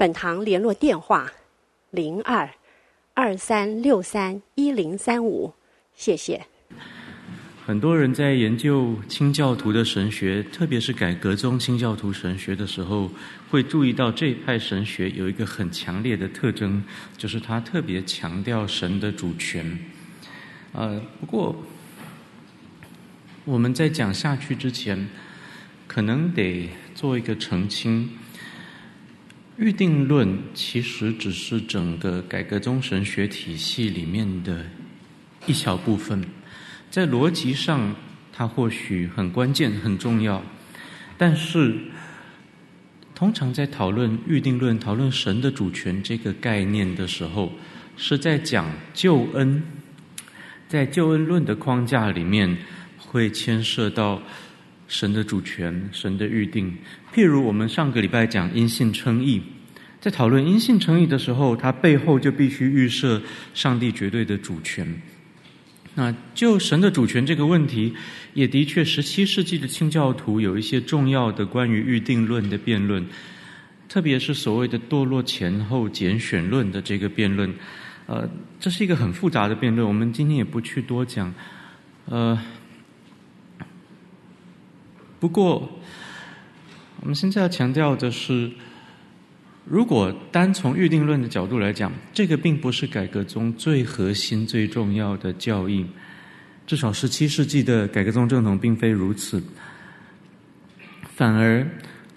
本堂联络电话：零二二三六三一零三五，谢谢。很多人在研究清教徒的神学，特别是改革宗清教徒神学的时候，会注意到这一派神学有一个很强烈的特征，就是他特别强调神的主权。呃，不过我们在讲下去之前，可能得做一个澄清。预定论其实只是整个改革宗神学体系里面的一小部分，在逻辑上它或许很关键、很重要，但是通常在讨论预定论、讨论神的主权这个概念的时候，是在讲救恩，在救恩论的框架里面会牵涉到。神的主权，神的预定。譬如我们上个礼拜讲因信称义，在讨论因信成义的时候，它背后就必须预设上帝绝对的主权。那就神的主权这个问题，也的确，十七世纪的清教徒有一些重要的关于预定论的辩论，特别是所谓的堕落前后拣选论的这个辩论。呃，这是一个很复杂的辩论，我们今天也不去多讲。呃。不过，我们现在要强调的是，如果单从预定论的角度来讲，这个并不是改革中最核心、最重要的教义。至少十七世纪的改革宗正统并非如此，反而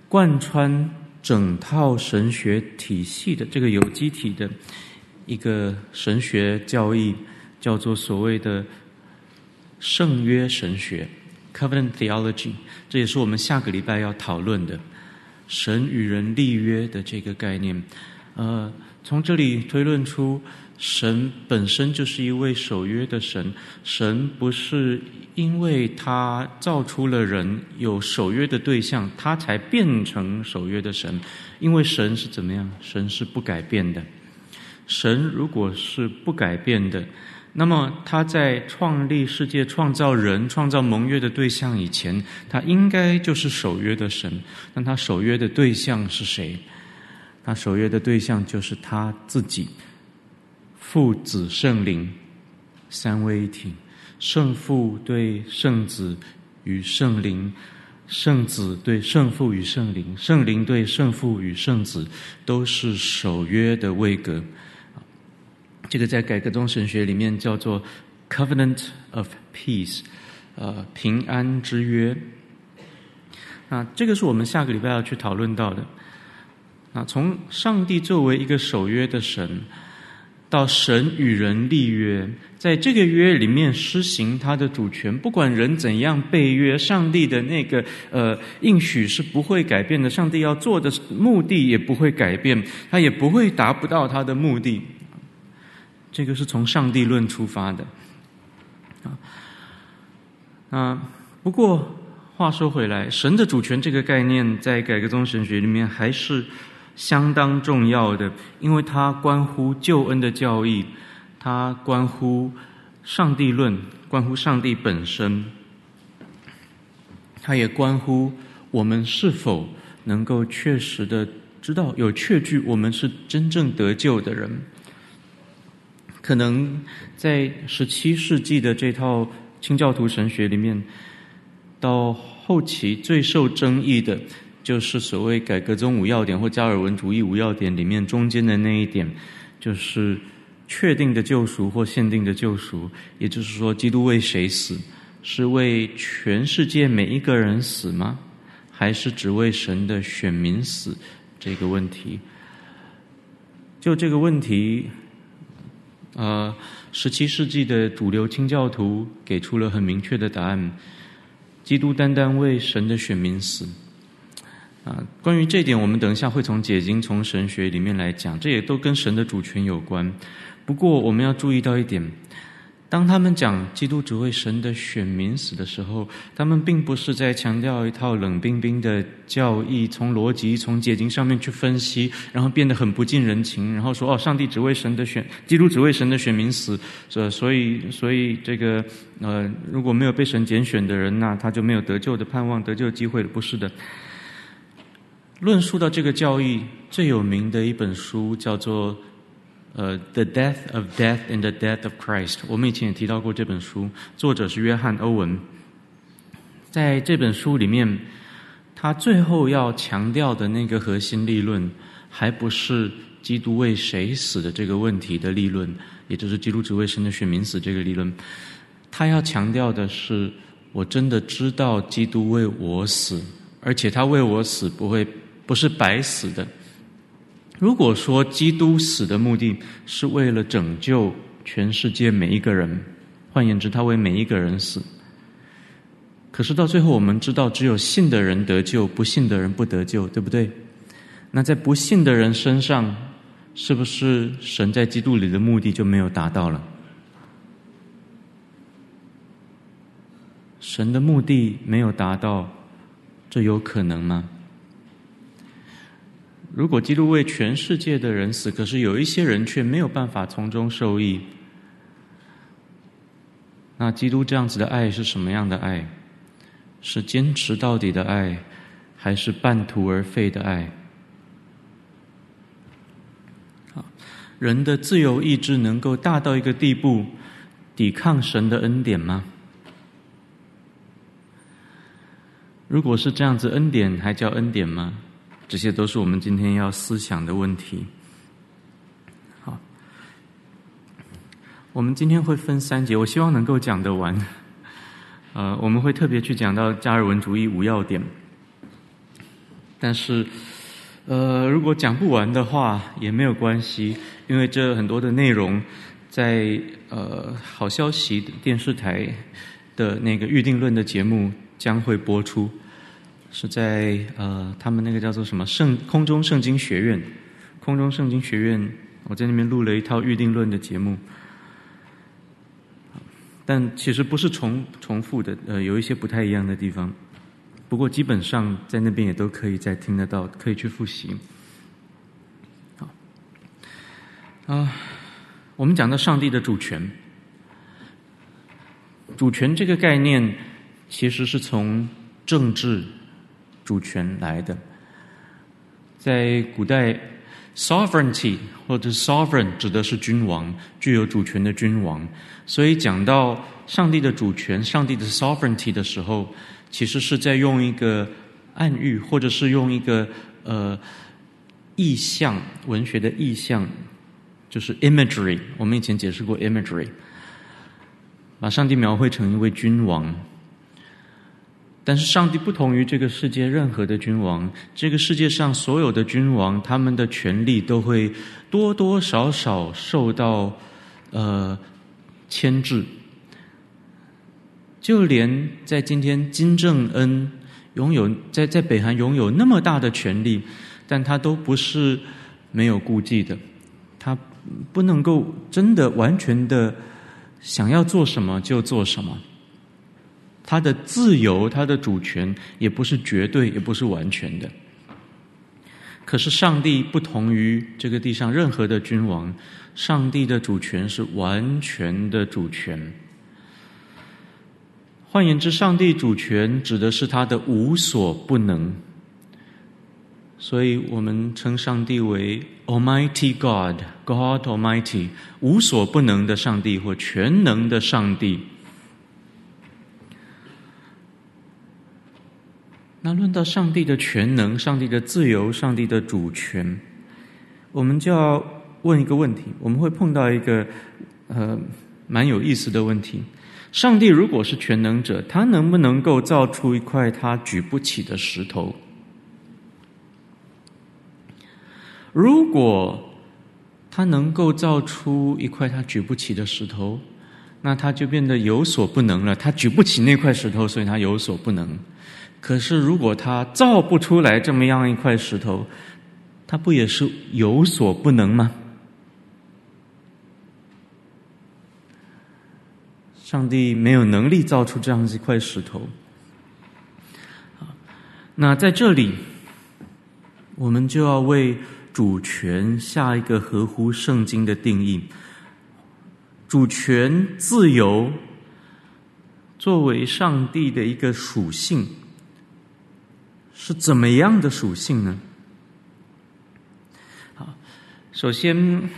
贯穿整套神学体系的这个有机体的一个神学教义，叫做所谓的圣约神学。Covenant theology，这也是我们下个礼拜要讨论的神与人立约的这个概念。呃，从这里推论出，神本身就是一位守约的神。神不是因为他造出了人有守约的对象，他才变成守约的神。因为神是怎么样？神是不改变的。神如果是不改变的。那么他在创立世界、创造人、创造盟约的对象以前，他应该就是守约的神。那他守约的对象是谁？他守约的对象就是他自己，父子圣灵三位一体，圣父对圣子与圣灵，圣子对圣父与圣灵，圣灵对圣父与圣子，都是守约的位格。这个在改革宗神学里面叫做 Covenant of Peace，呃，平安之约。那这个是我们下个礼拜要去讨论到的。那从上帝作为一个守约的神，到神与人立约，在这个约里面施行他的主权，不管人怎样背约，上帝的那个呃应许是不会改变的，上帝要做的目的也不会改变，他也不会达不到他的目的。这个是从上帝论出发的，啊，啊，不过话说回来，神的主权这个概念在改革宗神学里面还是相当重要的，因为它关乎救恩的教义，它关乎上帝论，关乎上帝本身，它也关乎我们是否能够确实的知道有确据，我们是真正得救的人。可能在十七世纪的这套清教徒神学里面，到后期最受争议的，就是所谓改革宗五要点或加尔文主义五要点里面中间的那一点，就是确定的救赎或限定的救赎。也就是说，基督为谁死？是为全世界每一个人死吗？还是只为神的选民死？这个问题，就这个问题。呃，十七世纪的主流清教徒给出了很明确的答案：基督单单为神的选民死。啊，关于这点，我们等一下会从解经、从神学里面来讲，这也都跟神的主权有关。不过，我们要注意到一点。当他们讲基督只为神的选民死的时候，他们并不是在强调一套冷冰冰的教义，从逻辑、从解经上面去分析，然后变得很不近人情，然后说哦，上帝只为神的选，基督只为神的选民死，所以所以这个呃，如果没有被神拣选的人，那他就没有得救的盼望、得救机会了。不是的。论述到这个教义最有名的一本书叫做。呃，《The Death of Death and the Death of Christ》，我们以前也提到过这本书，作者是约翰·欧文。在这本书里面，他最后要强调的那个核心立论，还不是基督为谁死的这个问题的立论，也就是基督只为神的选民死这个立论。他要强调的是，我真的知道基督为我死，而且他为我死不会不是白死的。如果说基督死的目的是为了拯救全世界每一个人，换言之，他为每一个人死。可是到最后，我们知道，只有信的人得救，不信的人不得救，对不对？那在不信的人身上，是不是神在基督里的目的就没有达到了？神的目的没有达到，这有可能吗？如果基督为全世界的人死，可是有一些人却没有办法从中受益，那基督这样子的爱是什么样的爱？是坚持到底的爱，还是半途而废的爱？好，人的自由意志能够大到一个地步，抵抗神的恩典吗？如果是这样子，恩典还叫恩典吗？这些都是我们今天要思想的问题。好，我们今天会分三节，我希望能够讲得完。呃，我们会特别去讲到加尔文主义五要点，但是，呃，如果讲不完的话也没有关系，因为这很多的内容在呃好消息电视台的那个预定论的节目将会播出。是在呃，他们那个叫做什么圣空中圣经学院，空中圣经学院，我在那边录了一套预定论的节目，但其实不是重重复的，呃，有一些不太一样的地方，不过基本上在那边也都可以再听得到，可以去复习。好，啊，我们讲到上帝的主权，主权这个概念其实是从政治。主权来的，在古代，sovereignty 或者 sovereign 指的是君王，具有主权的君王。所以讲到上帝的主权、上帝的 sovereignty 的时候，其实是在用一个暗喻，或者是用一个呃意象，文学的意象，就是 imagery。我们以前解释过 imagery，把上帝描绘成一位君王。但是上帝不同于这个世界任何的君王，这个世界上所有的君王，他们的权力都会多多少少受到呃牵制。就连在今天金正恩拥有在在北韩拥有那么大的权力，但他都不是没有顾忌的，他不能够真的完全的想要做什么就做什么。他的自由，他的主权，也不是绝对，也不是完全的。可是上帝不同于这个地上任何的君王，上帝的主权是完全的主权。换言之，上帝主权指的是他的无所不能。所以我们称上帝为 Almighty God，God Almighty，无所不能的上帝或全能的上帝。那论到上帝的全能、上帝的自由、上帝的主权，我们就要问一个问题：我们会碰到一个呃蛮有意思的问题。上帝如果是全能者，他能不能够造出一块他举不起的石头？如果他能够造出一块他举不起的石头，那他就变得有所不能了。他举不起那块石头，所以他有所不能。可是如果他造不出来这么样一块石头，他不也是有所不能吗？上帝没有能力造出这样一块石头。那在这里，我们就要为主权下一个合乎圣经的定义。主权、自由，作为上帝的一个属性，是怎么样的属性呢？好，首先。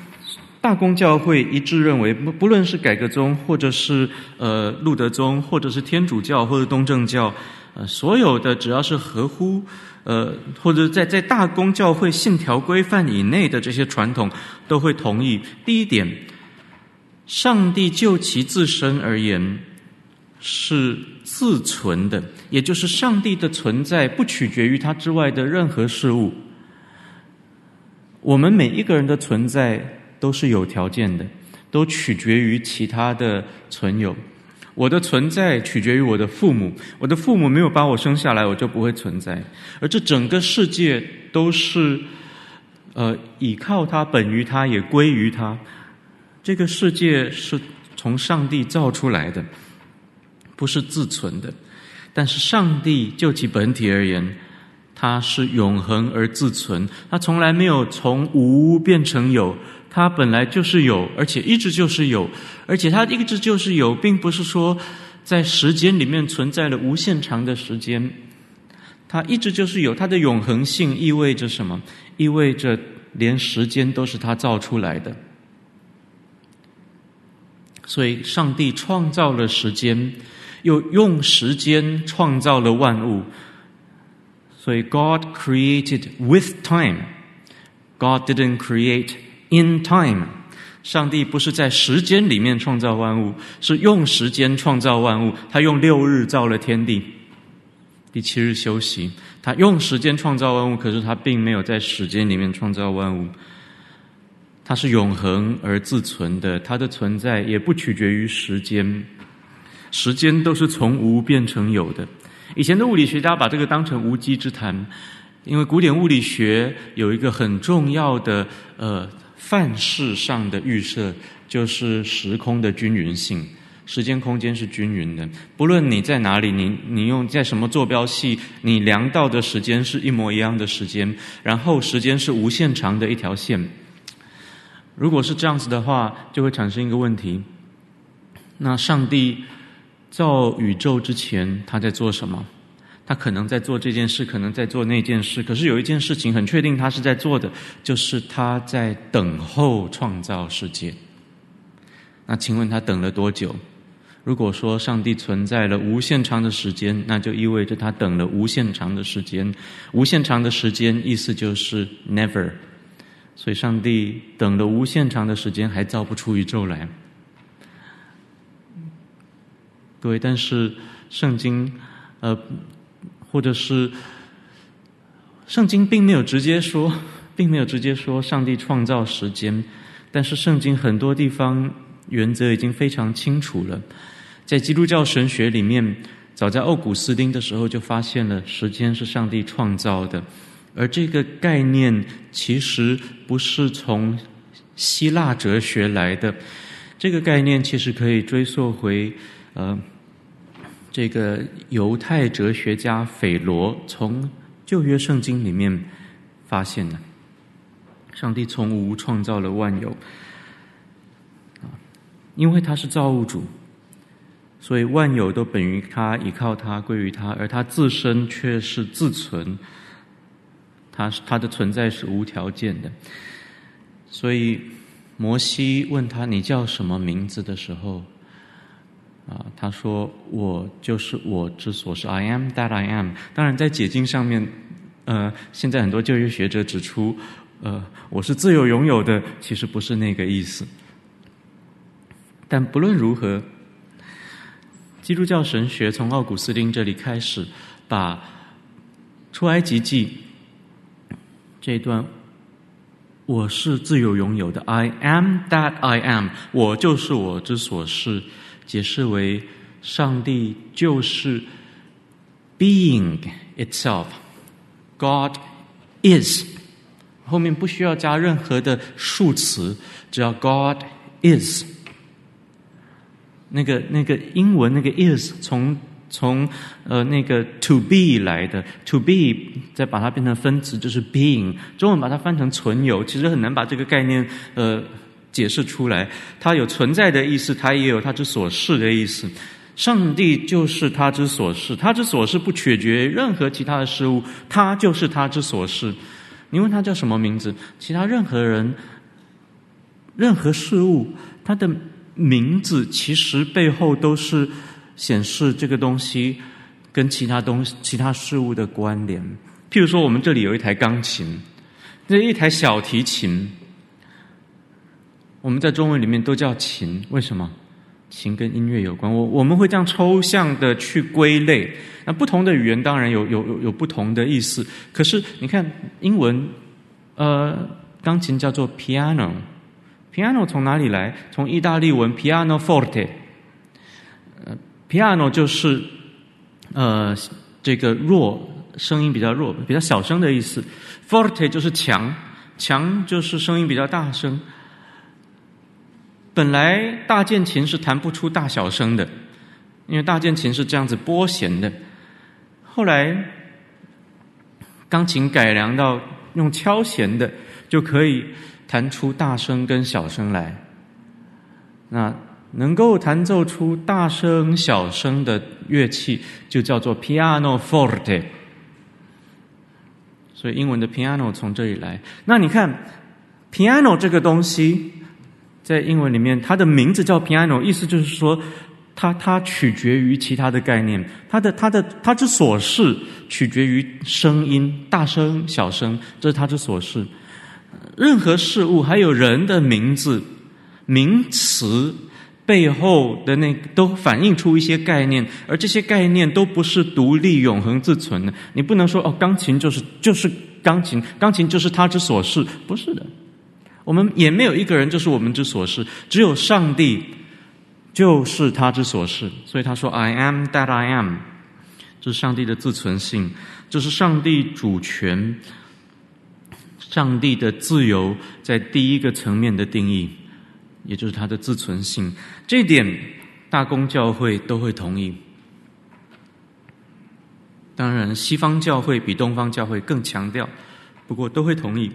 大公教会一致认为，不不论是改革宗，或者是呃路德宗，或者是天主教，或者东正教，呃，所有的只要是合乎呃或者在在大公教会信条规范以内的这些传统，都会同意。第一点，上帝就其自身而言是自存的，也就是上帝的存在不取决于他之外的任何事物。我们每一个人的存在。都是有条件的，都取决于其他的存有。我的存在取决于我的父母，我的父母没有把我生下来，我就不会存在。而这整个世界都是，呃，倚靠他，本于他，也归于他。这个世界是从上帝造出来的，不是自存的。但是上帝就其本体而言，他是永恒而自存，他从来没有从无变成有。它本来就是有，而且一直就是有，而且它一直就是有，并不是说在时间里面存在了无限长的时间。它一直就是有，它的永恒性意味着什么？意味着连时间都是它造出来的。所以，上帝创造了时间，又用时间创造了万物。所以，God created with time. God didn't create. In time，上帝不是在时间里面创造万物，是用时间创造万物。他用六日造了天地，第七日休息。他用时间创造万物，可是他并没有在时间里面创造万物。他是永恒而自存的，他的存在也不取决于时间，时间都是从无变成有的。以前的物理学家把这个当成无稽之谈，因为古典物理学有一个很重要的呃。范式上的预设就是时空的均匀性，时间空间是均匀的。不论你在哪里，你你用在什么坐标系，你量到的时间是一模一样的时间，然后时间是无限长的一条线。如果是这样子的话，就会产生一个问题：那上帝造宇宙之前，他在做什么？他可能在做这件事，可能在做那件事。可是有一件事情很确定，他是在做的，就是他在等候创造世界。那请问他等了多久？如果说上帝存在了无限长的时间，那就意味着他等了无限长的时间。无限长的时间意思就是 never。所以上帝等了无限长的时间，还造不出宇宙来。各位，但是圣经，呃。或者是圣经并没有直接说，并没有直接说上帝创造时间，但是圣经很多地方原则已经非常清楚了。在基督教神学里面，早在奥古斯丁的时候就发现了时间是上帝创造的，而这个概念其实不是从希腊哲学来的，这个概念其实可以追溯回呃。这个犹太哲学家斐罗从旧约圣经里面发现了，上帝从无创造了万有，啊因为他是造物主，所以万有都本于他，依靠他，归于他，而他自身却是自存，他他的存在是无条件的，所以摩西问他：“你叫什么名字？”的时候。啊，他说：“我就是我之所是，I am that I am。”当然，在解经上面，呃，现在很多教育学者指出，呃，我是自由拥有的，其实不是那个意思。但不论如何，基督教神学从奥古斯丁这里开始，把出埃及记这一段“我是自由拥有的，I am that I am”，我就是我之所是。解释为，上帝就是 being itself. God is，后面不需要加任何的数词，只要 God is。那个那个英文那个 is 从从呃那个 to be 来的，to be 再把它变成分词就是 being。中文把它翻成存有，其实很难把这个概念呃解释出来。它有存在的意思，它也有它之所是的意思。上帝就是他之所是，他之所是不取决于任何其他的事物，他就是他之所是。你问他叫什么名字？其他任何人、任何事物，他的名字其实背后都是显示这个东西跟其他东西、其他事物的关联。譬如说，我们这里有一台钢琴，这一台小提琴，我们在中文里面都叫琴，为什么？琴跟音乐有关，我我们会这样抽象的去归类。那不同的语言当然有有有有不同的意思。可是你看英文，呃，钢琴叫做 piano，piano 从哪里来？从意大利文 piano forte，呃，piano 就是呃这个弱，声音比较弱，比较小声的意思。forte 就是强，强就是声音比较大声。本来大键琴是弹不出大小声的，因为大键琴是这样子拨弦的。后来钢琴改良到用敲弦的，就可以弹出大声跟小声来。那能够弹奏出大声小声的乐器，就叫做 piano forte。所以英文的 piano 从这里来。那你看 piano 这个东西。在英文里面，它的名字叫 piano，意思就是说，它它取决于其他的概念，它的它的它之所是取决于声音，大声小声，这是它之所是。任何事物还有人的名字、名词背后的那都反映出一些概念，而这些概念都不是独立永恒自存的。你不能说哦，钢琴就是就是钢琴，钢琴就是它之所是，不是的。我们也没有一个人就是我们之所是，只有上帝就是他之所是。所以他说：“I am that I am。”这是上帝的自存性，这是上帝主权、上帝的自由在第一个层面的定义，也就是他的自存性。这点大公教会都会同意。当然，西方教会比东方教会更强调，不过都会同意。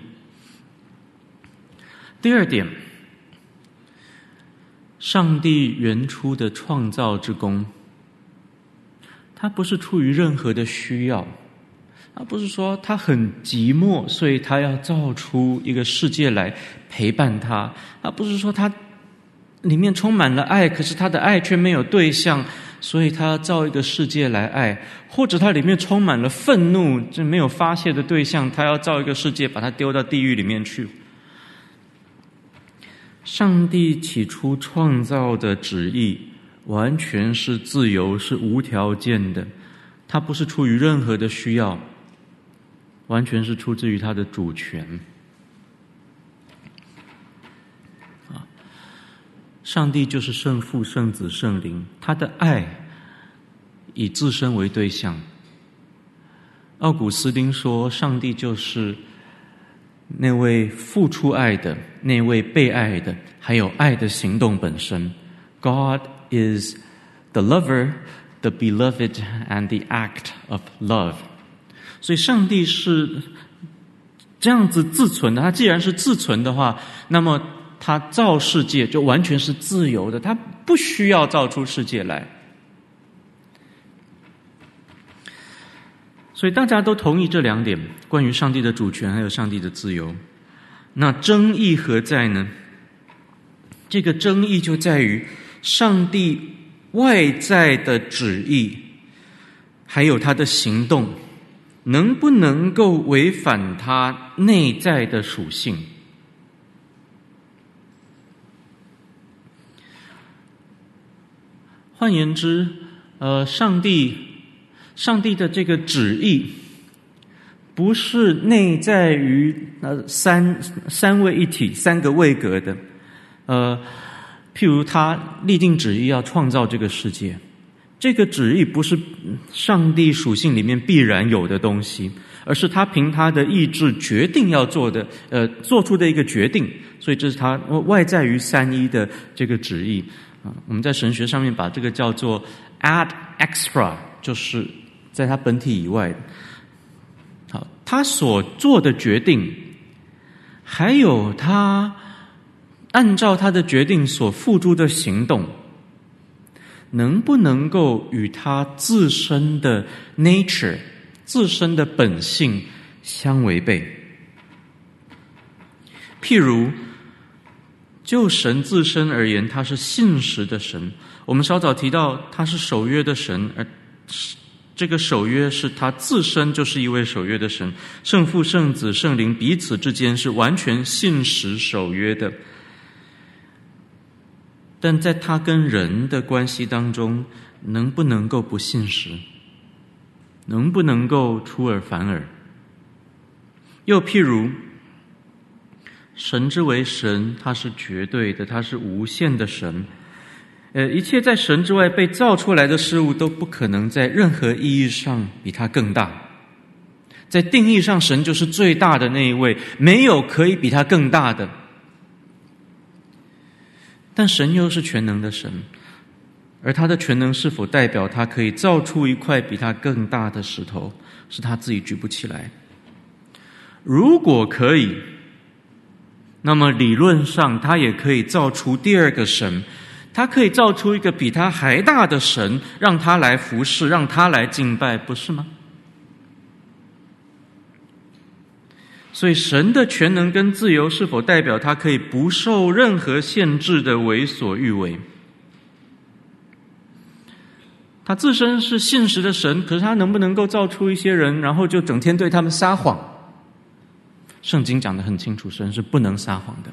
第二点，上帝原初的创造之功，他不是出于任何的需要，他不是说他很寂寞，所以他要造出一个世界来陪伴他；他不是说他里面充满了爱，可是他的爱却没有对象，所以他要造一个世界来爱；或者他里面充满了愤怒，这没有发泄的对象，他要造一个世界把他丢到地狱里面去。上帝起初创造的旨意完全是自由，是无条件的，他不是出于任何的需要，完全是出自于他的主权。啊，上帝就是圣父、圣子、圣灵，他的爱以自身为对象。奥古斯丁说，上帝就是。那位付出爱的，那位被爱的，还有爱的行动本身。God is the lover, the beloved, and the act of love。所以，上帝是这样子自存的。他既然是自存的话，那么他造世界就完全是自由的，他不需要造出世界来。所以大家都同意这两点，关于上帝的主权还有上帝的自由。那争议何在呢？这个争议就在于上帝外在的旨意，还有他的行动，能不能够违反他内在的属性？换言之，呃，上帝。上帝的这个旨意，不是内在于呃三三位一体、三个位格的，呃，譬如他立定旨意要创造这个世界，这个旨意不是上帝属性里面必然有的东西，而是他凭他的意志决定要做的，呃，做出的一个决定。所以这是他外在于三一的这个旨意啊。我们在神学上面把这个叫做 ad extra，就是在他本体以外。好，他所做的决定，还有他按照他的决定所付诸的行动，能不能够与他自身的 nature、自身的本性相违背？譬如，就神自身而言，他是信实的神。我们稍早提到，他是守约的神，而这个守约是他自身就是一位守约的神，圣父、圣子、圣灵彼此之间是完全信实守约的。但在他跟人的关系当中，能不能够不信实？能不能够出尔反尔？又譬如，神之为神，他是绝对的，他是无限的神。呃，一切在神之外被造出来的事物都不可能在任何意义上比他更大。在定义上，神就是最大的那一位，没有可以比他更大的。但神又是全能的神，而他的全能是否代表他可以造出一块比他更大的石头，是他自己举不起来？如果可以，那么理论上他也可以造出第二个神。他可以造出一个比他还大的神，让他来服侍，让他来敬拜，不是吗？所以，神的全能跟自由，是否代表他可以不受任何限制的为所欲为？他自身是信实的神，可是他能不能够造出一些人，然后就整天对他们撒谎？圣经讲的很清楚，神是不能撒谎的。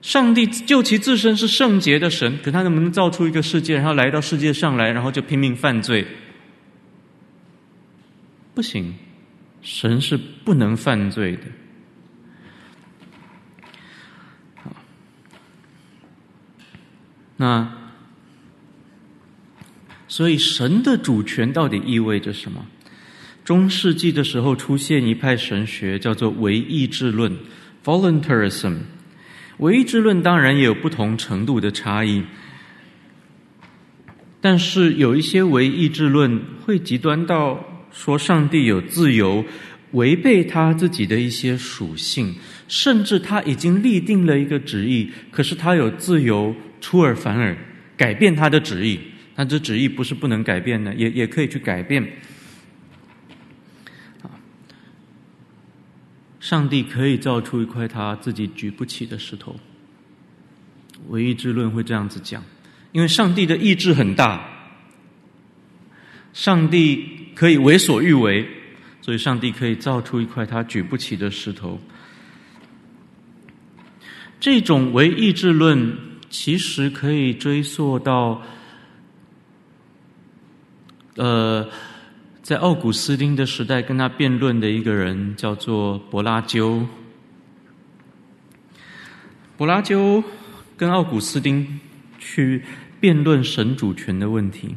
上帝就其自身是圣洁的神，可他能不能造出一个世界，然后来到世界上来，然后就拼命犯罪？不行，神是不能犯罪的。好，那所以神的主权到底意味着什么？中世纪的时候出现一派神学，叫做唯意志论 （Voluntarism）。唯意志论当然也有不同程度的差异，但是有一些唯意志论会极端到说上帝有自由，违背他自己的一些属性，甚至他已经立定了一个旨意，可是他有自由出尔反尔，改变他的旨意。但这旨意不是不能改变的，也也可以去改变。上帝可以造出一块他自己举不起的石头。唯意志论会这样子讲，因为上帝的意志很大，上帝可以为所欲为，所以上帝可以造出一块他举不起的石头。这种唯意志论其实可以追溯到，呃。在奥古斯丁的时代，跟他辩论的一个人叫做柏拉纠。柏拉纠跟奥古斯丁去辩论神主权的问题。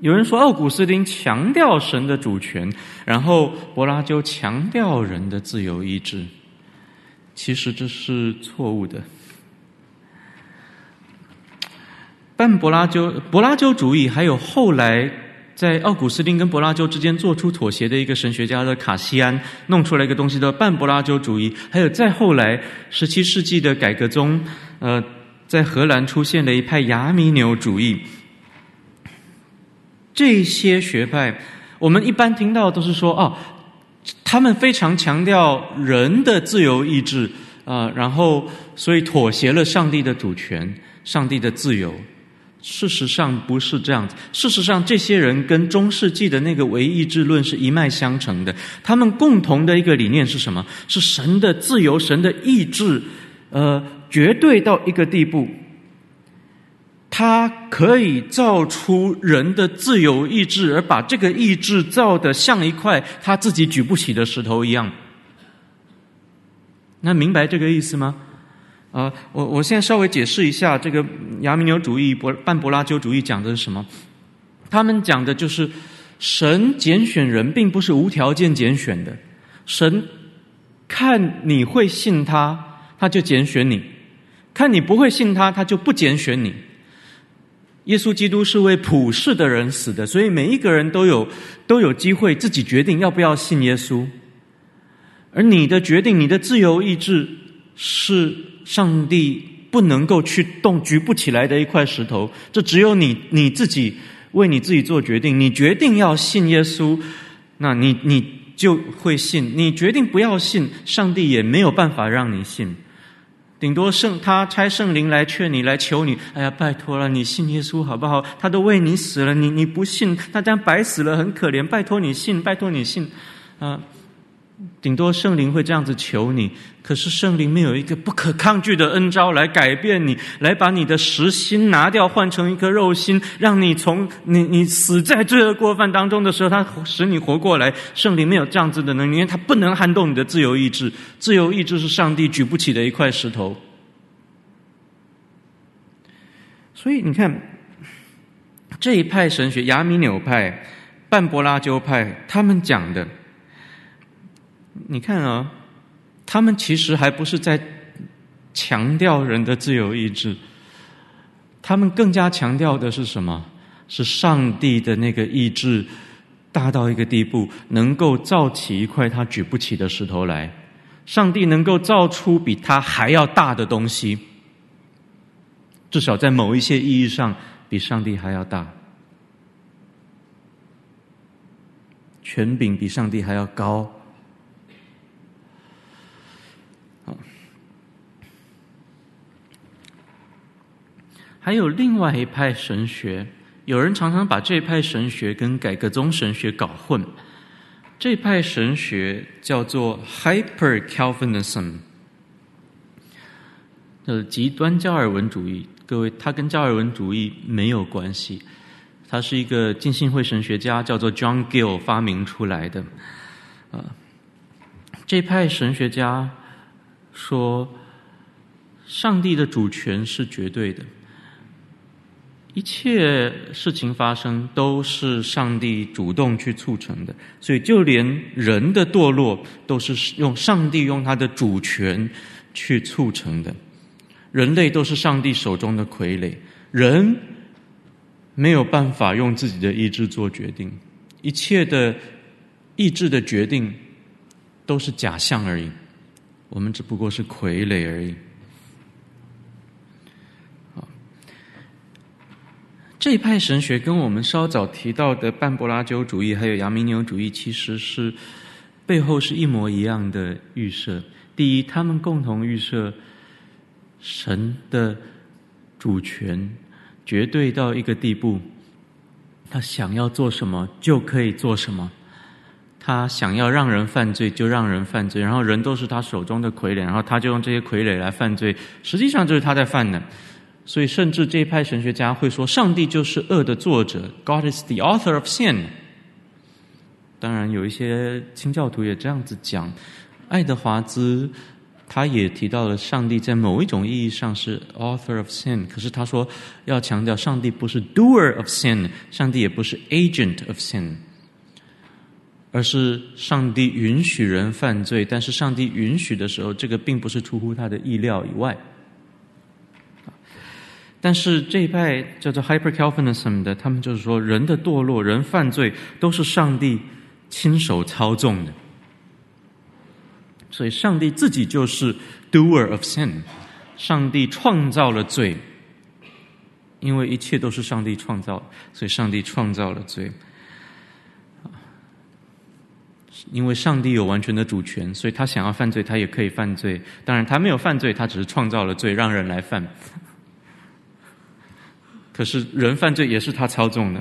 有人说奥古斯丁强调神的主权，然后柏拉纠强调人的自由意志。其实这是错误的。半柏拉纠柏拉纠主义还有后来。在奥古斯丁跟柏拉纠之间做出妥协的一个神学家的卡西安，弄出来一个东西叫半柏拉纠主义。还有再后来，十七世纪的改革中，呃，在荷兰出现了一派亚米纽主义。这些学派，我们一般听到都是说，哦，他们非常强调人的自由意志啊，呃，然后所以妥协了上帝的主权，上帝的自由。事实上不是这样子。事实上，这些人跟中世纪的那个唯意志论是一脉相承的。他们共同的一个理念是什么？是神的自由，神的意志，呃，绝对到一个地步，他可以造出人的自由意志，而把这个意志造得像一块他自己举不起的石头一样。那明白这个意思吗？呃，我我现在稍微解释一下这个亚米纽主义、柏半柏拉修主义讲的是什么？他们讲的就是神拣选人，并不是无条件拣选的。神看你会信他，他就拣选你；看你不会信他，他就不拣选你。耶稣基督是为普世的人死的，所以每一个人都有都有机会自己决定要不要信耶稣。而你的决定，你的自由意志是。上帝不能够去动举不起来的一块石头，这只有你你自己为你自己做决定。你决定要信耶稣，那你你就会信；你决定不要信，上帝也没有办法让你信。顶多圣他差圣灵来劝你，来求你。哎呀，拜托了，你信耶稣好不好？他都为你死了，你你不信，他这样白死了，很可怜。拜托你信，拜托你信，啊。顶多圣灵会这样子求你，可是圣灵没有一个不可抗拒的恩召来改变你，来把你的实心拿掉，换成一颗肉心，让你从你你死在罪恶过犯当中的时候，他使你活过来。圣灵没有这样子的能力，因为他不能撼动你的自由意志，自由意志是上帝举不起的一块石头。所以你看，这一派神学，亚米纽派、半柏拉修派，他们讲的。你看啊，他们其实还不是在强调人的自由意志，他们更加强调的是什么？是上帝的那个意志大到一个地步，能够造起一块他举不起的石头来。上帝能够造出比他还要大的东西，至少在某一些意义上比上帝还要大，权柄比上帝还要高。还有另外一派神学，有人常常把这派神学跟改革宗神学搞混。这派神学叫做 Hyper Calvinism，呃，极端加尔文主义。各位，它跟加尔文主义没有关系，它是一个浸信会神学家叫做 John Gill 发明出来的。啊，这派神学家说，上帝的主权是绝对的。一切事情发生都是上帝主动去促成的，所以就连人的堕落都是用上帝用他的主权去促成的。人类都是上帝手中的傀儡，人没有办法用自己的意志做决定，一切的意志的决定都是假象而已，我们只不过是傀儡而已。这一派神学跟我们稍早提到的半柏拉修主义还有亚米纽主义，其实是背后是一模一样的预设。第一，他们共同预设神的主权绝对到一个地步，他想要做什么就可以做什么，他想要让人犯罪就让人犯罪，然后人都是他手中的傀儡，然后他就用这些傀儡来犯罪，实际上就是他在犯的。所以，甚至这一派神学家会说，上帝就是恶的作者，God is the author of sin。当然，有一些清教徒也这样子讲。爱德华兹他也提到了，上帝在某一种意义上是 author of sin，可是他说要强调，上帝不是 doer of sin，上帝也不是 agent of sin，而是上帝允许人犯罪，但是上帝允许的时候，这个并不是出乎他的意料以外。但是这一派叫做 Hyper Calvinism 的，他们就是说，人的堕落、人犯罪都是上帝亲手操纵的，所以上帝自己就是 doer of sin，上帝创造了罪，因为一切都是上帝创造，所以上帝创造了罪。因为上帝有完全的主权，所以他想要犯罪，他也可以犯罪。当然，他没有犯罪，他只是创造了罪，让人来犯。可是人犯罪也是他操纵的，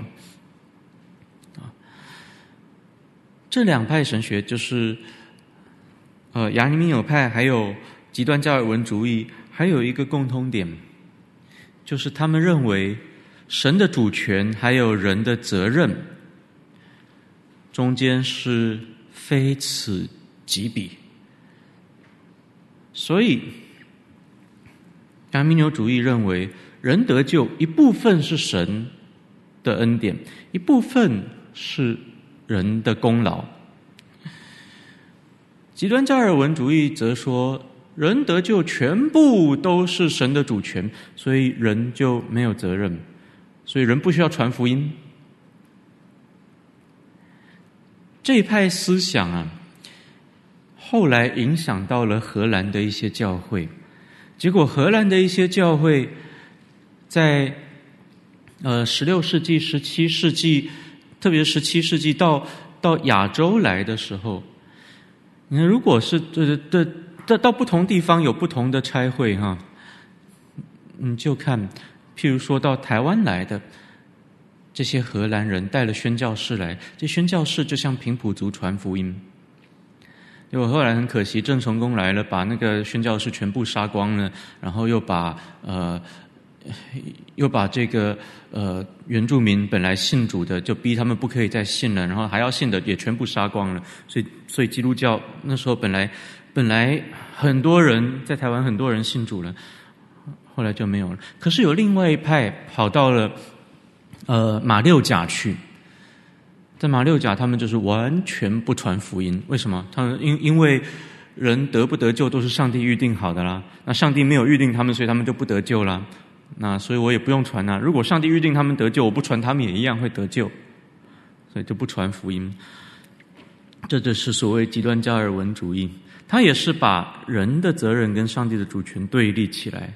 啊，这两派神学就是，呃，亚米纽派还有极端加尔文主义，还有一个共通点，就是他们认为神的主权还有人的责任中间是非此即彼，所以亚米纽主义认为，人得救一部分是神的恩典，一部分是人的功劳。极端加尔文主义则说，人得救全部都是神的主权，所以人就没有责任，所以人不需要传福音。这一派思想啊，后来影响到了荷兰的一些教会。结果，荷兰的一些教会在呃十六世纪、十七世纪，特别十七世纪到到亚洲来的时候，你看，如果是这这这到不同地方有不同的差会哈，你就看，譬如说到台湾来的这些荷兰人带了宣教士来，这宣教士就向平埔族传福音。结果后来很可惜，郑成功来了，把那个宣教士全部杀光了，然后又把呃，又把这个呃原住民本来信主的，就逼他们不可以再信了，然后还要信的也全部杀光了。所以，所以基督教那时候本来本来很多人在台湾很多人信主了，后来就没有了。可是有另外一派跑到了呃马六甲去。在马六甲，他们就是完全不传福音。为什么？他们因因为人得不得救都是上帝预定好的啦。那上帝没有预定他们，所以他们就不得救啦。那所以我也不用传呐。如果上帝预定他们得救，我不传，他们也一样会得救。所以就不传福音。这就是所谓极端加尔文主义。他也是把人的责任跟上帝的主权对立起来。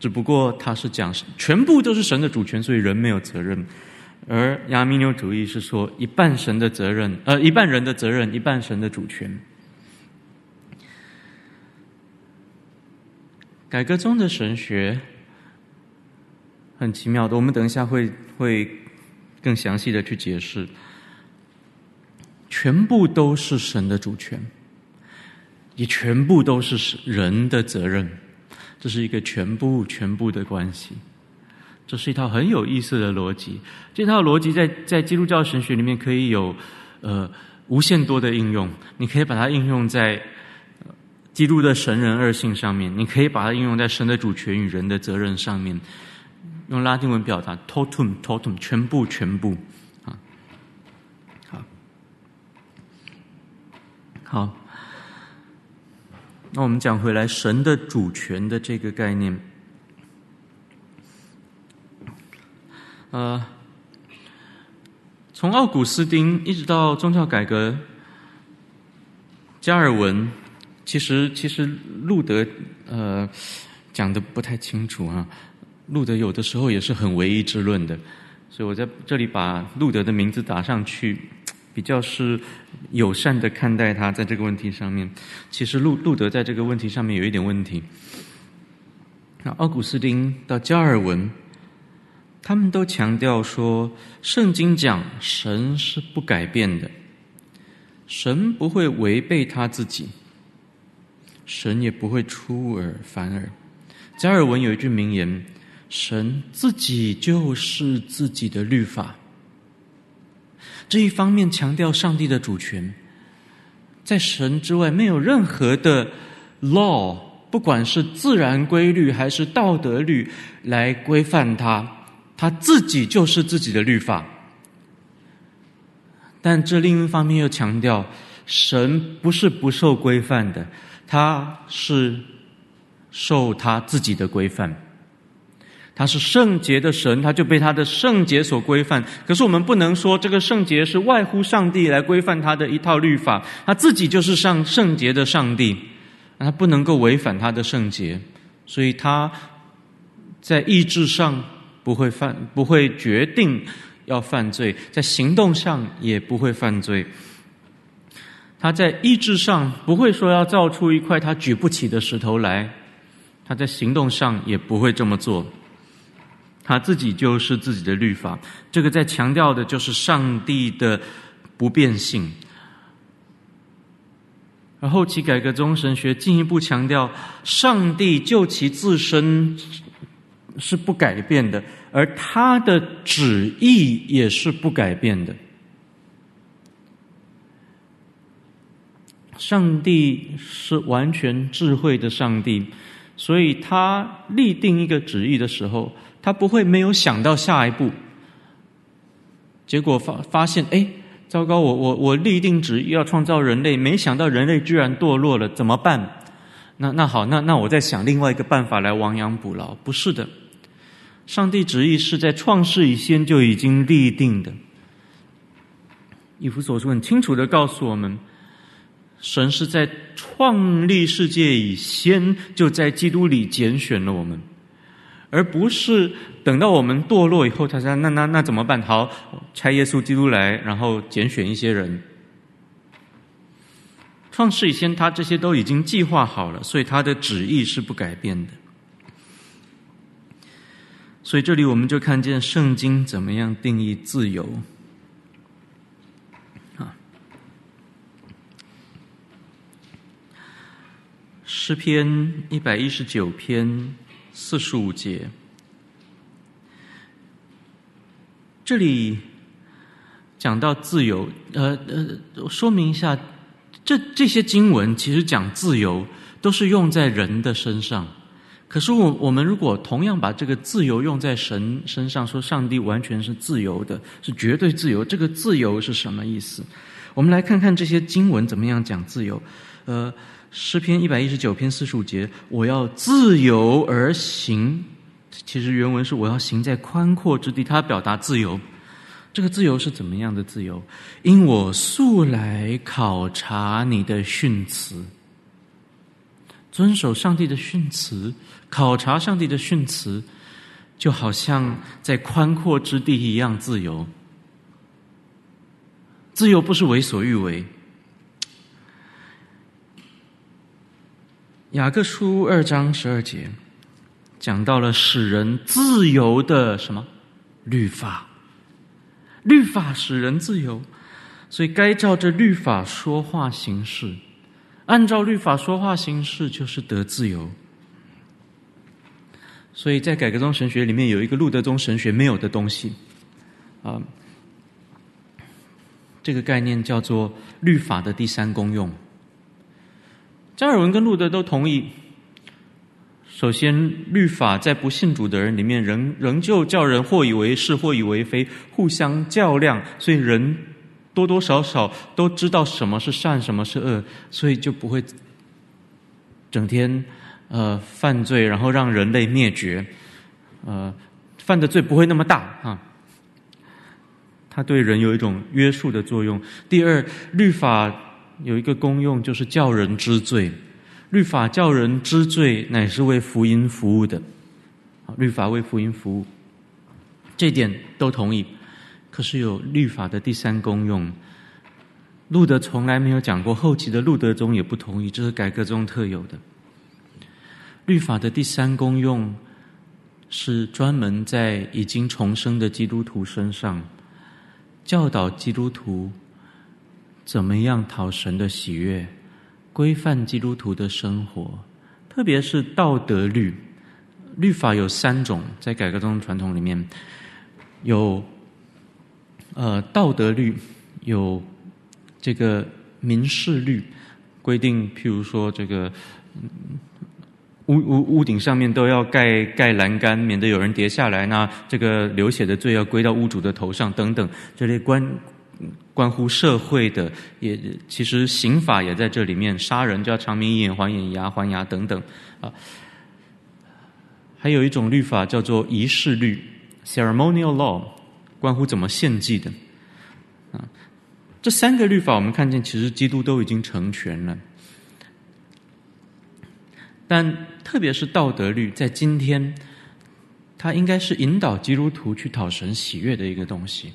只不过他是讲全部都是神的主权，所以人没有责任；而亚米纽主义是说一半神的责任，呃，一半人的责任，一半神的主权。改革中的神学很奇妙的，我们等一下会会更详细的去解释。全部都是神的主权，也全部都是人的责任。这是一个全部全部的关系，这是一套很有意思的逻辑。这套逻辑在在基督教神学里面可以有呃无限多的应用。你可以把它应用在基督的神人二性上面，你可以把它应用在神的主权与人的责任上面。用拉丁文表达，totum totum，全部全部啊，好，好。那我们讲回来，神的主权的这个概念，呃，从奥古斯丁一直到宗教改革，加尔文，其实其实路德呃讲的不太清楚啊，路德有的时候也是很唯一之论的，所以我在这里把路德的名字打上去。比较是友善的看待他，在这个问题上面，其实路路德在这个问题上面有一点问题。那奥古斯丁到加尔文，他们都强调说，圣经讲神是不改变的，神不会违背他自己，神也不会出尔反尔。加尔文有一句名言：神自己就是自己的律法。这一方面强调上帝的主权，在神之外没有任何的 law，不管是自然规律还是道德律来规范他，他自己就是自己的律法。但这另一方面又强调，神不是不受规范的，他是受他自己的规范。他是圣洁的神，他就被他的圣洁所规范。可是我们不能说这个圣洁是外乎上帝来规范他的一套律法，他自己就是上圣洁的上帝，他不能够违反他的圣洁，所以他在意志上不会犯，不会决定要犯罪，在行动上也不会犯罪。他在意志上不会说要造出一块他举不起的石头来，他在行动上也不会这么做。他自己就是自己的律法，这个在强调的就是上帝的不变性。而后期改革宗神学进一步强调，上帝就其自身是不改变的，而他的旨意也是不改变的。上帝是完全智慧的上帝，所以他立定一个旨意的时候，他不会没有想到下一步。结果发发现，哎，糟糕！我我我立定旨意要创造人类，没想到人类居然堕落了，怎么办？那那好，那那我再想另外一个办法来亡羊补牢。不是的，上帝旨意是在创世以前就已经立定的。以弗所书很清楚的告诉我们，神是在创立世界以前就在基督里拣选了我们，而不是等到我们堕落以后，他说：“那那那怎么办？好，拆耶稣基督来，然后拣选一些人。”创世以前，他这些都已经计划好了，所以他的旨意是不改变的。所以这里我们就看见圣经怎么样定义自由。诗篇一百一十九篇四十五节，这里讲到自由，呃呃，说明一下，这这些经文其实讲自由都是用在人的身上。可是我我们如果同样把这个自由用在神身上，说上帝完全是自由的，是绝对自由，这个自由是什么意思？我们来看看这些经文怎么样讲自由，呃。诗篇一百一十九篇四十五节，我要自由而行。其实原文是我要行在宽阔之地。他表达自由，这个自由是怎么样的自由？因我素来考察你的训词，遵守上帝的训词，考察上帝的训词，就好像在宽阔之地一样自由。自由不是为所欲为。雅各书二章十二节讲到了使人自由的什么律法？律法使人自由，所以该照着律法说话行事，按照律法说话行事就是得自由。所以在改革宗神学里面有一个路德宗神学没有的东西啊，这个概念叫做律法的第三功用。加尔文跟路德都同意。首先，律法在不信主的人里面，仍仍旧叫人或以为是，或以为非，互相较量，所以人多多少少都知道什么是善，什么是恶，所以就不会整天呃犯罪，然后让人类灭绝。呃，犯的罪不会那么大啊。它对人有一种约束的作用。第二，律法。有一个功用，就是叫人知罪。律法叫人知罪，乃是为福音服务的。律法为福音服务，这点都同意。可是有律法的第三功用，路德从来没有讲过，后期的路德宗也不同意，这是改革中特有的。律法的第三功用，是专门在已经重生的基督徒身上教导基督徒。怎么样讨神的喜悦，规范基督徒的生活，特别是道德律。律法有三种，在改革宗传统里面，有呃道德律，有这个民事律，规定譬如说这个屋屋屋顶上面都要盖盖栏杆，免得有人跌下来，那这个流血的罪要归到屋主的头上等等这类关。关乎社会的，也其实刑法也在这里面，杀人就要偿命以眼还眼，以牙还牙等等啊。还有一种律法叫做仪式律 （ceremonial law），关乎怎么献祭的啊。这三个律法，我们看见其实基督都已经成全了，但特别是道德律，在今天，它应该是引导基督徒去讨神喜悦的一个东西。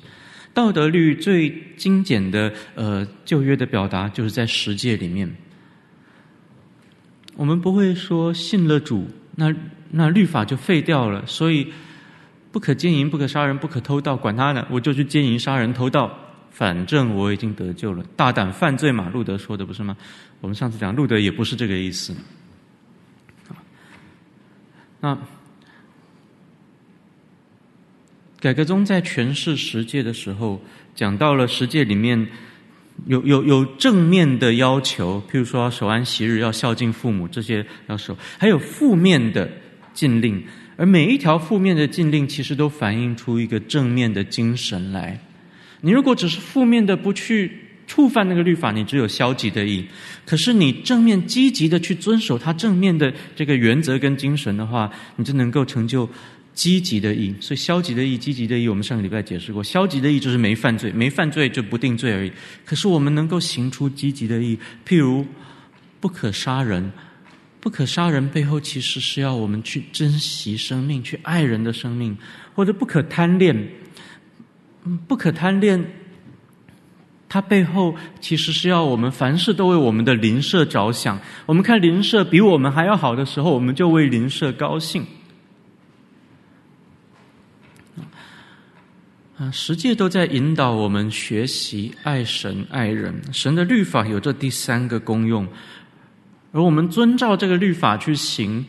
道德律最精简的呃旧约的表达，就是在十诫里面。我们不会说信了主，那那律法就废掉了，所以不可奸淫、不可杀人、不可偷盗，管他呢，我就去奸淫、杀人、偷盗，反正我已经得救了，大胆犯罪嘛。路德说的不是吗？我们上次讲路德也不是这个意思。那。改革宗在诠释十诫的时候，讲到了十诫里面有有有正面的要求，譬如说守安息日，要孝敬父母，这些要守；还有负面的禁令，而每一条负面的禁令，其实都反映出一个正面的精神来。你如果只是负面的，不去触犯那个律法，你只有消极的义；可是你正面积极的去遵守它正面的这个原则跟精神的话，你就能够成就。积极的义，所以消极的义、积极的义，我们上个礼拜解释过。消极的义就是没犯罪，没犯罪就不定罪而已。可是我们能够行出积极的义，譬如不可杀人，不可杀人背后其实是要我们去珍惜生命，去爱人的生命，或者不可贪恋，不可贪恋，它背后其实是要我们凡事都为我们的邻舍着想。我们看邻舍比我们还要好的时候，我们就为邻舍高兴。啊，十诫都在引导我们学习爱神爱人。神的律法有这第三个功用，而我们遵照这个律法去行，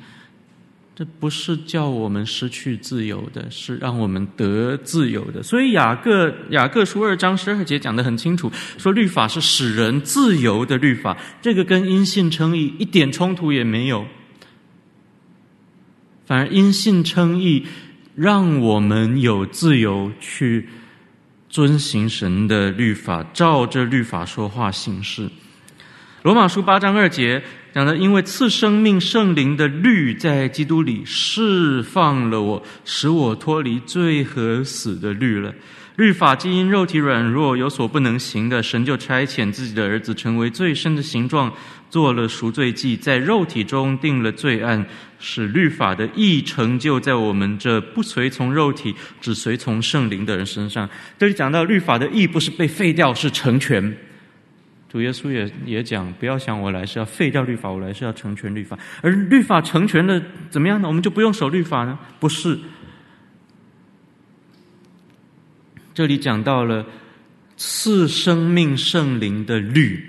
这不是叫我们失去自由的，是让我们得自由的。所以雅各雅各书二章十二节讲得很清楚，说律法是使人自由的律法，这个跟因信称义一点冲突也没有，反而因信称义。让我们有自由去遵行神的律法，照着律法说话行事。罗马书八章二节讲的，因为赐生命圣灵的律在基督里释放了我，使我脱离罪和死的律了。律法既因肉体软弱有所不能行的，神就差遣自己的儿子成为最深的形状，做了赎罪祭，在肉体中定了罪案，使律法的义成就在我们这不随从肉体、只随从圣灵的人身上。这里讲到律法的义不是被废掉，是成全。主耶稣也也讲，不要想我来是要废掉律法，我来是要成全律法。而律法成全了，怎么样呢？我们就不用守律法呢？不是。这里讲到了赐生命圣灵的律，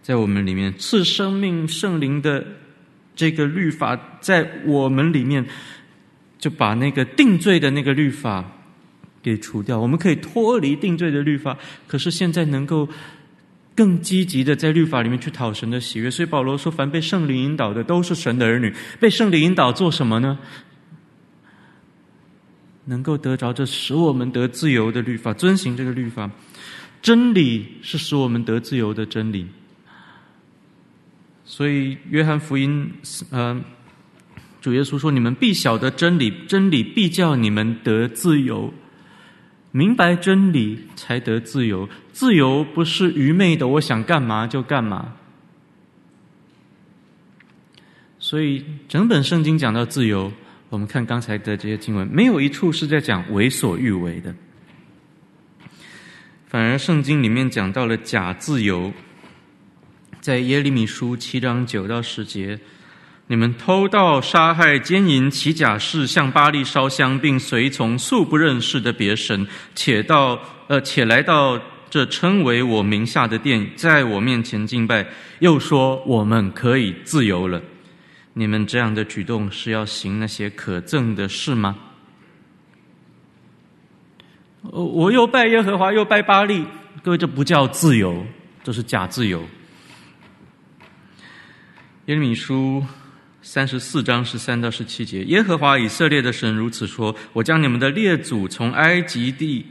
在我们里面赐生命圣灵的这个律法，在我们里面就把那个定罪的那个律法给除掉。我们可以脱离定罪的律法，可是现在能够更积极的在律法里面去讨神的喜悦。所以保罗说：“凡被圣灵引导的，都是神的儿女。”被圣灵引导做什么呢？能够得着这使我们得自由的律法，遵行这个律法，真理是使我们得自由的真理。所以约翰福音，呃，主耶稣说：“你们必晓得真理，真理必叫你们得自由。明白真理才得自由。自由不是愚昧的，我想干嘛就干嘛。”所以整本圣经讲到自由。我们看刚才的这些经文，没有一处是在讲为所欲为的，反而圣经里面讲到了假自由。在耶利米书七章九到十节，你们偷盗、杀害、奸淫、起假誓，向巴力烧香，并随从素不认识的别神，且到呃，且来到这称为我名下的殿，在我面前敬拜，又说我们可以自由了。你们这样的举动是要行那些可憎的事吗？我又拜耶和华，又拜巴利，各位，这不叫自由，这是假自由。耶利米书三十四章十三到十七节，耶和华以色列的神如此说：我将你们的列祖从埃及地。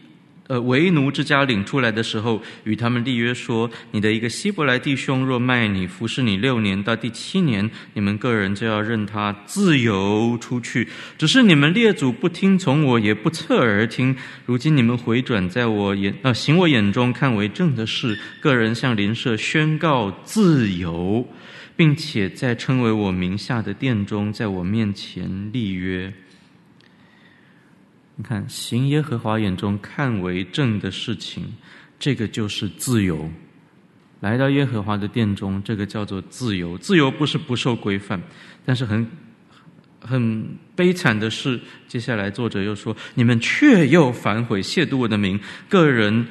呃，为奴之家领出来的时候，与他们立约说：你的一个希伯来弟兄若卖你，服侍你六年，到第七年，你们个人就要任他自由出去。只是你们列祖不听从我，也不侧耳听。如今你们回转，在我眼呃行我眼中看为正的事，个人向邻舍宣告自由，并且在称为我名下的殿中，在我面前立约。你看，行耶和华眼中看为正的事情，这个就是自由。来到耶和华的殿中，这个叫做自由。自由不是不受规范，但是很很悲惨的是，接下来作者又说：你们却又反悔，亵渎我的名，个人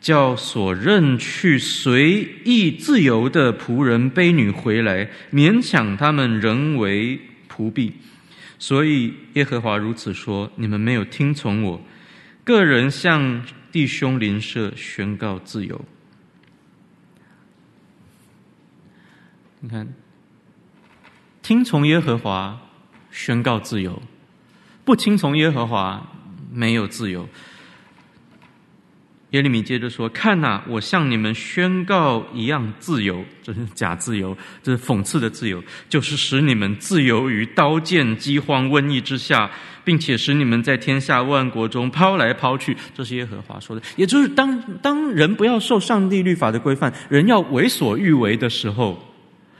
叫所认去随意自由的仆人、婢女回来，勉强他们仍为仆婢。所以耶和华如此说你们没有听从我个人向弟兄邻舍宣告自由。你看听从耶和华宣告自由不听从耶和华没有自由。耶利米接着说：“看呐，我向你们宣告一样自由，这是假自由，这是讽刺的自由，就是使你们自由于刀剑、饥荒、瘟疫之下，并且使你们在天下万国中抛来抛去。”这是耶和华说的。也就是当当人不要受上帝律法的规范，人要为所欲为的时候，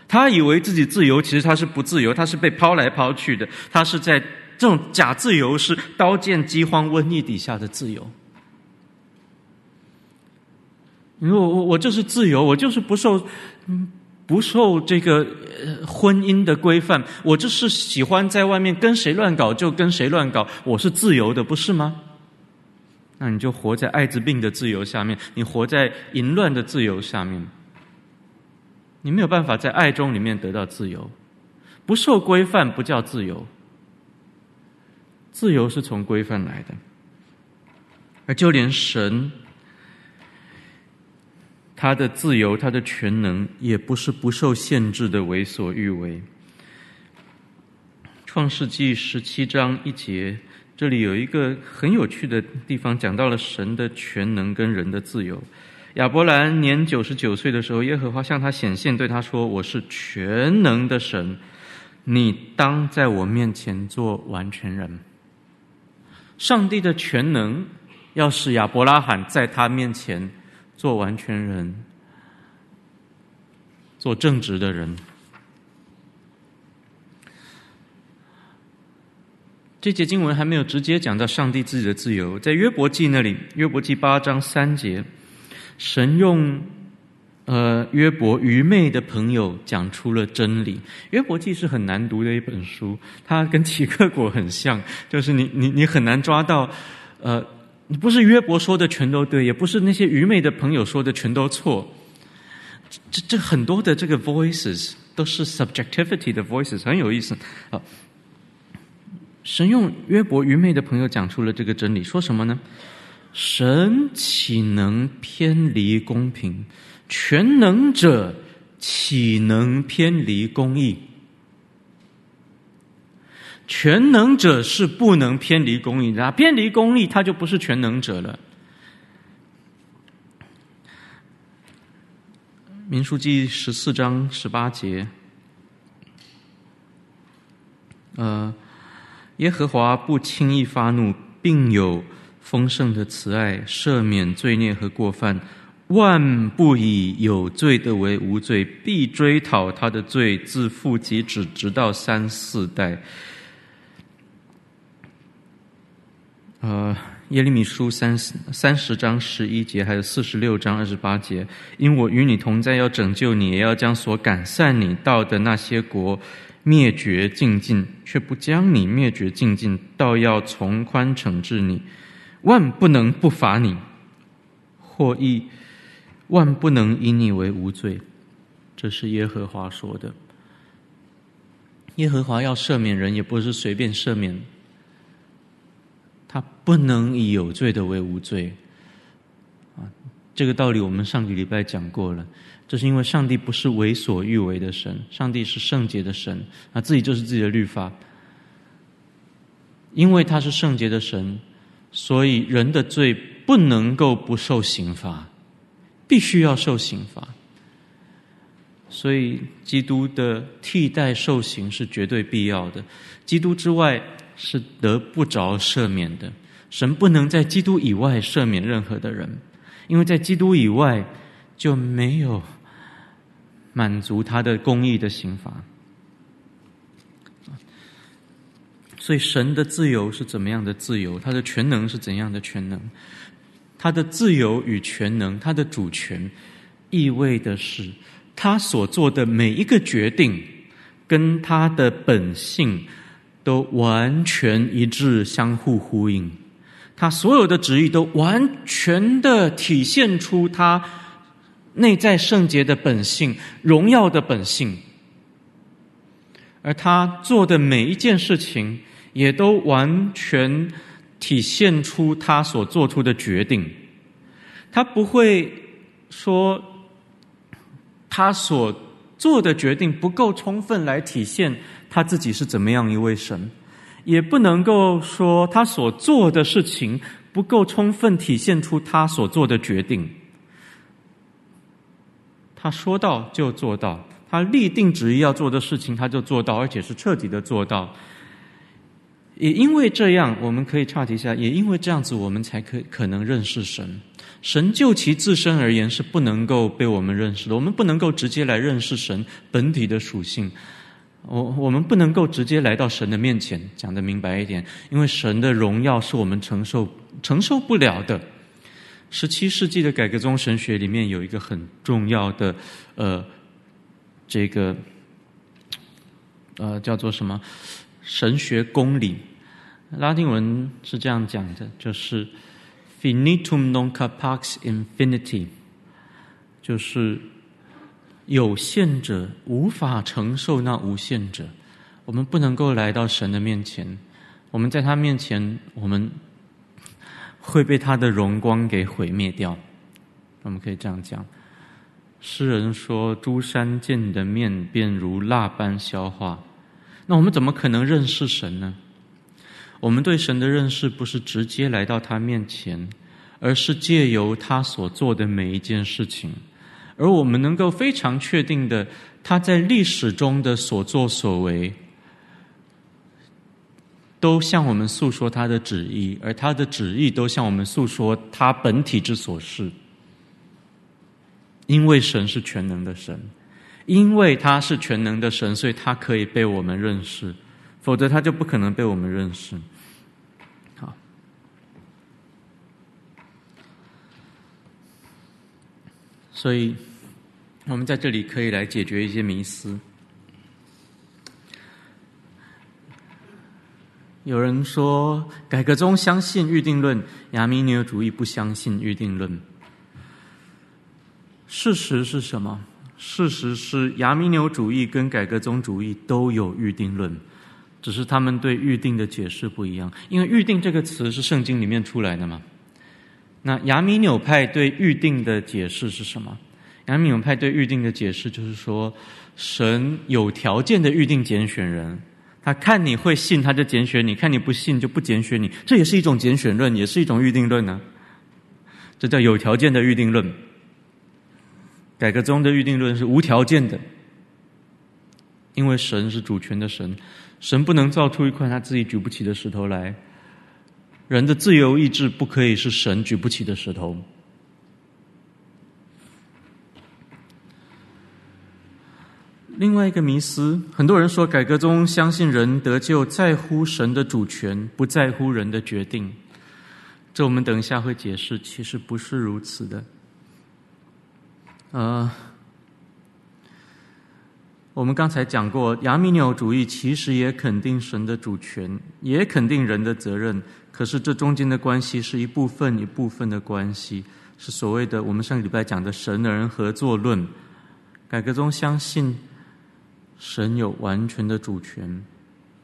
他以为自己自由，其实他是不自由，他是被抛来抛去的，他是在这种假自由，是刀剑、饥荒、瘟疫底下的自由。因为我我我就是自由，我就是不受，不受这个婚姻的规范，我就是喜欢在外面跟谁乱搞就跟谁乱搞，我是自由的，不是吗？那你就活在艾滋病的自由下面，你活在淫乱的自由下面，你没有办法在爱中里面得到自由，不受规范不叫自由，自由是从规范来的，而就连神。他的自由，他的全能，也不是不受限制的为所欲为。创世纪十七章一节，这里有一个很有趣的地方，讲到了神的全能跟人的自由。亚伯兰年九十九岁的时候，耶和华向他显现，对他说：“我是全能的神，你当在我面前做完全人。”上帝的全能要使亚伯拉罕在他面前。做完全人，做正直的人。这节经文还没有直接讲到上帝自己的自由，在约伯记那里，约伯记八章三节，神用呃约伯愚昧的朋友讲出了真理。约伯记是很难读的一本书，它跟齐克果很像，就是你你你很难抓到呃。你不是约伯说的全都对，也不是那些愚昧的朋友说的全都错。这这很多的这个 voices 都是 subjectivity 的 voices，很有意思。啊，神用约伯愚昧的朋友讲出了这个真理，说什么呢？神岂能偏离公平？全能者岂能偏离公义？全能者是不能偏离公义的，偏离公义，他就不是全能者了。民数记十四章十八节，呃，耶和华不轻易发怒，并有丰盛的慈爱，赦免罪孽和过犯，万不以有罪的为无罪，必追讨他的罪，自父及子，直到三四代。呃，耶利米书三十三十章十一节，还有四十六章二十八节，因我与你同在，要拯救你，也要将所赶散你到的那些国灭绝净尽，却不将你灭绝净尽，倒要从宽惩治你，万不能不罚你，或亦万不能以你为无罪。这是耶和华说的。耶和华要赦免人，也不是随便赦免。不能以有罪的为无罪，啊，这个道理我们上个礼拜讲过了。这是因为上帝不是为所欲为的神，上帝是圣洁的神，啊，自己就是自己的律法。因为他是圣洁的神，所以人的罪不能够不受刑罚，必须要受刑罚。所以基督的替代受刑是绝对必要的。基督之外。是得不着赦免的，神不能在基督以外赦免任何的人，因为在基督以外就没有满足他的公义的刑罚。所以神的自由是怎么样的自由？他的全能是怎样的全能？他的自由与全能，他的主权，意味的是他所做的每一个决定，跟他的本性。都完全一致，相互呼应。他所有的旨意都完全的体现出他内在圣洁的本性、荣耀的本性，而他做的每一件事情，也都完全体现出他所做出的决定。他不会说他所做的决定不够充分来体现他自己是怎么样一位神，也不能够说他所做的事情不够充分体现出他所做的决定。他说到就做到，他立定旨意要做的事情，他就做到，而且是彻底的做到。也因为这样，我们可以岔题一下，也因为这样子，我们才可可能认识神。神就其自身而言是不能够被我们认识的，我们不能够直接来认识神本体的属性。我我们不能够直接来到神的面前，讲的明白一点，因为神的荣耀是我们承受承受不了的。十七世纪的改革宗神学里面有一个很重要的，呃，这个，呃，叫做什么神学公理？拉丁文是这样讲的，就是 “finitum non capax infiniti”，就是有限者无法承受那无限者。我们不能够来到神的面前，我们在他面前，我们。会被他的荣光给毁灭掉，我们可以这样讲。诗人说：“诸山见的面，便如蜡般消化。”那我们怎么可能认识神呢？我们对神的认识不是直接来到他面前，而是借由他所做的每一件事情。而我们能够非常确定的，他在历史中的所作所为。都向我们诉说他的旨意，而他的旨意都向我们诉说他本体之所是。因为神是全能的神，因为他是全能的神，所以他可以被我们认识，否则他就不可能被我们认识。好，所以我们在这里可以来解决一些迷思。有人说，改革宗相信预定论，亚米纽主义不相信预定论。事实是什么？事实是亚米纽主义跟改革宗主义都有预定论，只是他们对预定的解释不一样。因为“预定”这个词是圣经里面出来的嘛。那亚米纽派对预定的解释是什么？亚米纽派对预定的解释就是说，神有条件的预定拣选人。他看你会信，他就拣选你；看你不信，就不拣选你。这也是一种拣选论，也是一种预定论呢、这叫有条件的预定论。改革宗的预定论是无条件的，因为神是主权的神，神不能造出一块他自己举不起的石头来。人的自由意志不可以是神举不起的石头。另外一个迷思，很多人说改革宗相信人得救在乎神的主权，不在乎人的决定。这我们等一下会解释，其实不是如此的。呃，我们刚才讲过，亚米纽主义其实也肯定神的主权，也肯定人的责任。可是这中间的关系是一部分一部分的关系，是所谓的我们上个礼拜讲的神人合作论。改革宗相信。神有完全的主权，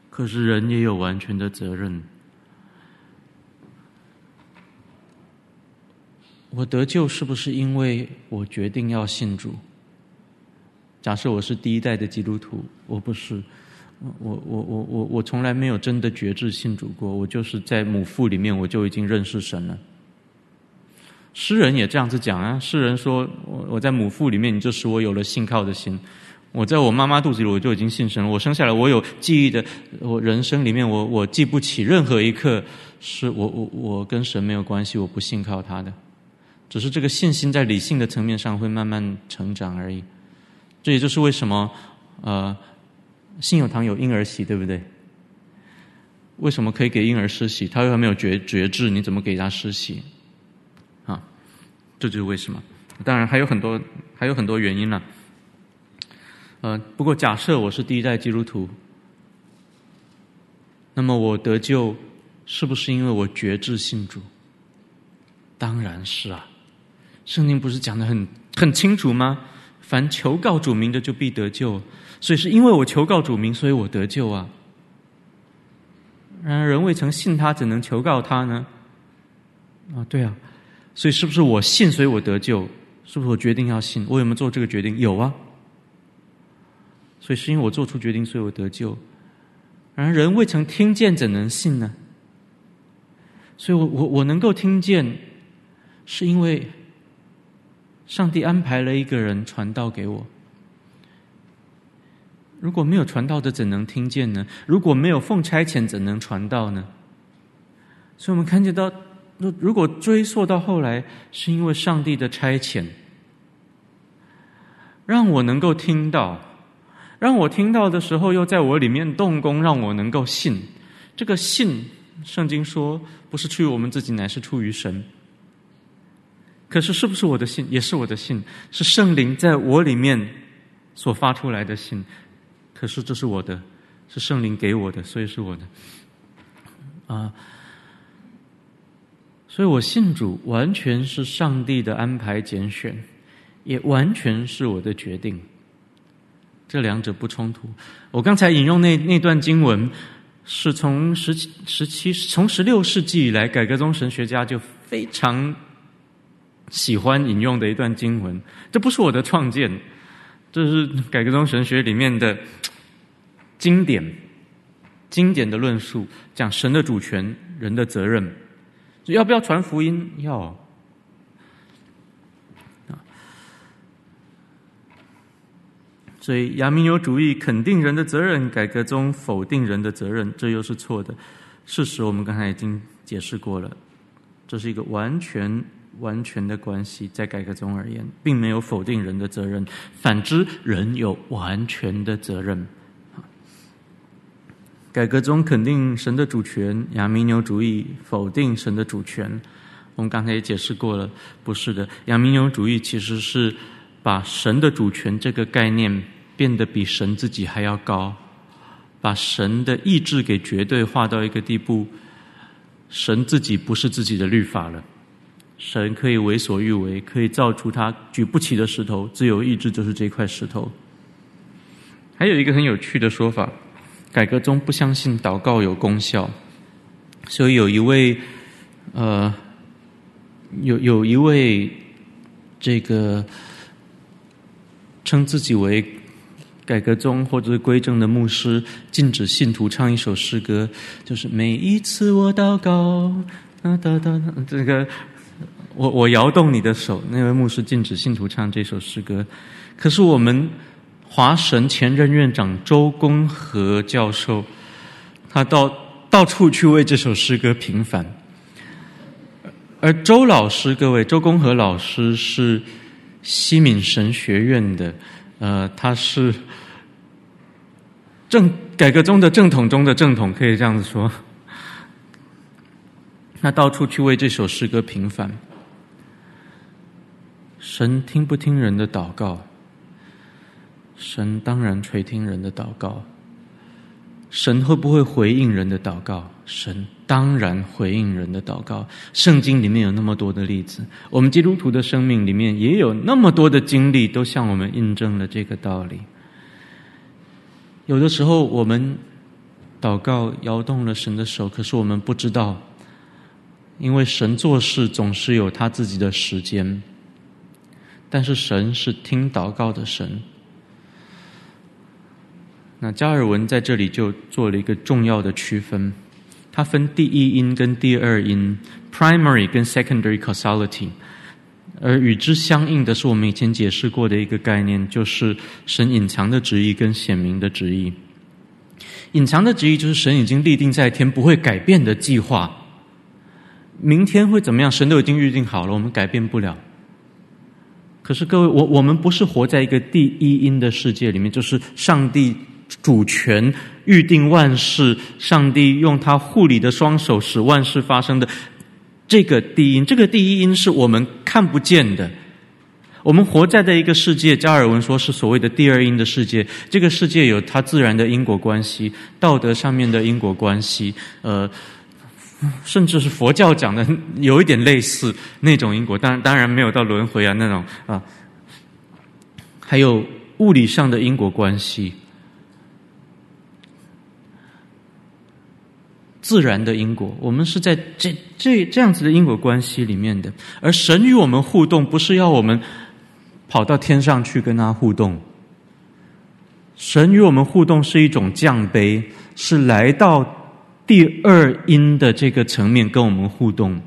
可是人也有完全的责任。我得救是不是因为我决定要信主？假设我是第一代的基督徒，我不是，我我我我我从来没有真的决志信主过，我就是在母腹里面我就已经认识神了。诗人也这样子讲啊，诗人说我我在母腹里面，你就使我有了信靠的心。我在我妈妈肚子里，我就已经信神了。我生下来，我有记忆的，我人生里面我，我记不起任何一刻是我我我跟神没有关系，我不信靠他的。只是这个信心在理性的层面上会慢慢成长而已。这也就是为什么呃，信友堂有婴儿洗，对不对？为什么可以给婴儿施洗？他又还没有觉觉知，你怎么给他施洗？啊，这就是为什么。当然还有很多还有很多原因呢。呃，不过假设我是第一代基督徒，那么我得救是不是因为我决志信主？当然是啊，圣经不是讲的很很清楚吗？凡求告主名的就必得救，所以是因为我求告主名，所以我得救啊。然而人未曾信他，怎能求告他呢？啊，对啊，所以是不是我信，所以我得救？是不是我决定要信？我有没有做这个决定？有啊。所以是因为我做出决定，所以我得救。然而人未曾听见，怎能信呢？所以我我我能够听见，是因为上帝安排了一个人传道给我。如果没有传道的，怎能听见呢？如果没有奉差遣，怎能传道呢？所以我们看见到，如果追溯到后来，是因为上帝的差遣，让我能够听到，让我听到的时候，又在我里面动工，让我能够信。这个信，圣经说不是出于我们自己，乃是出于神。可是，是不是我的信？也是我的信，是圣灵在我里面所发出来的信。可是，这是我的，是圣灵给我的，所以是我的。啊。所以我信主，完全是上帝的安排拣选，也完全是我的决定。这两者不冲突。我刚才引用那那段经文，是从十七、十七、从十六世纪以来，改革宗神学家就非常喜欢引用的一段经文。这不是我的创建，这是改革宗神学里面的经典、经典的论述，讲神的主权，人的责任。要不要传福音？要所以亚米纽主义肯定人的责任，改革中否定人的责任，这又是错的。事实我们刚才已经解释过了，这是一个完全完全的关系。在改革中而言，并没有否定人的责任，反之，人有完全的责任。改革中肯定神的主权，亚米纽主义否定神的主权。我们刚才也解释过了，不是的。亚米纽主义其实是把神的主权这个概念变得比神自己还要高，把神的意志给绝对化到一个地步，神自己不是自己的律法了，神可以为所欲为，可以造出他举不起的石头，自由意志就是这块石头。还有一个很有趣的说法。改革宗不相信祷告有功效，所以有一位，呃，有有一位这个称自己为改革宗或者是归正的牧师，禁止信徒唱一首诗歌，就是每一次我祷告，哒哒哒，这个我我摇动你的手，那位牧师禁止信徒唱这首诗歌，可是我们。华神前任院长周公和教授，他到到处去为这首诗歌平反。而周老师，各位，周公和老师是西敏神学院的，呃，他是正改革中的正统中的正统，可以这样子说。他到处去为这首诗歌平反。神听不听人的祷告？神当然垂听人的祷告，神会不会回应人的祷告？神当然回应人的祷告。圣经里面有那么多的例子，我们基督徒的生命里面也有那么多的经历，都向我们印证了这个道理。有的时候我们祷告摇动了神的手，可是我们不知道，因为神做事总是有他自己的时间，但是神是听祷告的神。那加尔文在这里就做了一个重要的区分，他分第一因跟第二因，primary 跟 secondary causality，而与之相应的是我们以前解释过的一个概念，就是神隐藏的旨意跟显明的旨意。隐藏的旨意就是神已经立定在天不会改变的计划，明天会怎么样，神都已经预定好了，我们改变不了。可是各位，我我们不是活在一个第一因的世界里面，就是上帝。主权预定万事，上帝用他护理的双手使万事发生的这个第一，这个第一因是我们看不见的。我们活在的一个世界，加尔文说是所谓的第二因的世界。这个世界有它自然的因果关系，道德上面的因果关系，呃，甚至是佛教讲的有一点类似那种因果，当然当然没有到轮回啊那种啊，还有物理上的因果关系。自然的因果，我们是在这这这样子的因果关系里面的。而神与我们互动，不是要我们跑到天上去跟他互动。神与我们互动是一种降卑，是来到第二因的这个层面跟我们互动。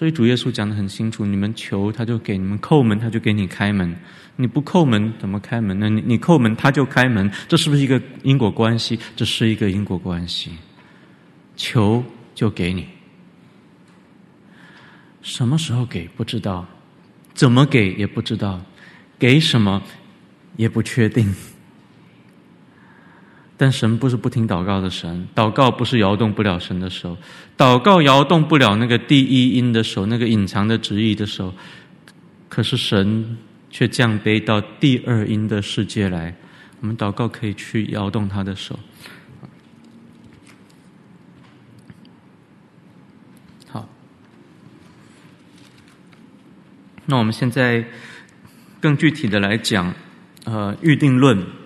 所以主耶稣讲得很清楚：你们求，他就给你们；叩门，他就给你开门。你不叩门，怎么开门呢？你你叩门，他就开门。这是不是一个因果关系？这是一个因果关系。求就给你，什么时候给不知道，怎么给也不知道，给什么也不确定。但神不是不听祷告的神，祷告不是摇动不了神的手，祷告摇动不了那个第一音的手，那个隐藏的旨意的手。可是神却降卑到第二音的世界来，我们祷告可以去摇动他的手。好，那我们现在更具体的来讲，呃，预定论。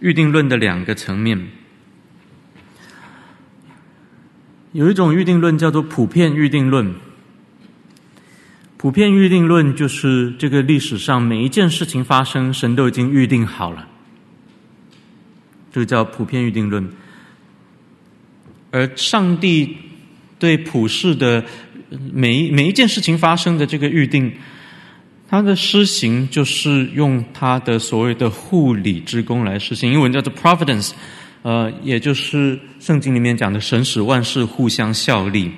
预定论的两个层面，有一种预定论叫做普遍预定论。普遍预定论就是这个历史上每一件事情发生，神都已经预定好了，这个叫普遍预定论。而上帝对普世的每一每一件事情发生的这个预定。他的施行就是用他的所谓的护理之功来施行，英文叫做 providence，呃，也就是圣经里面讲的神使万事互相效力。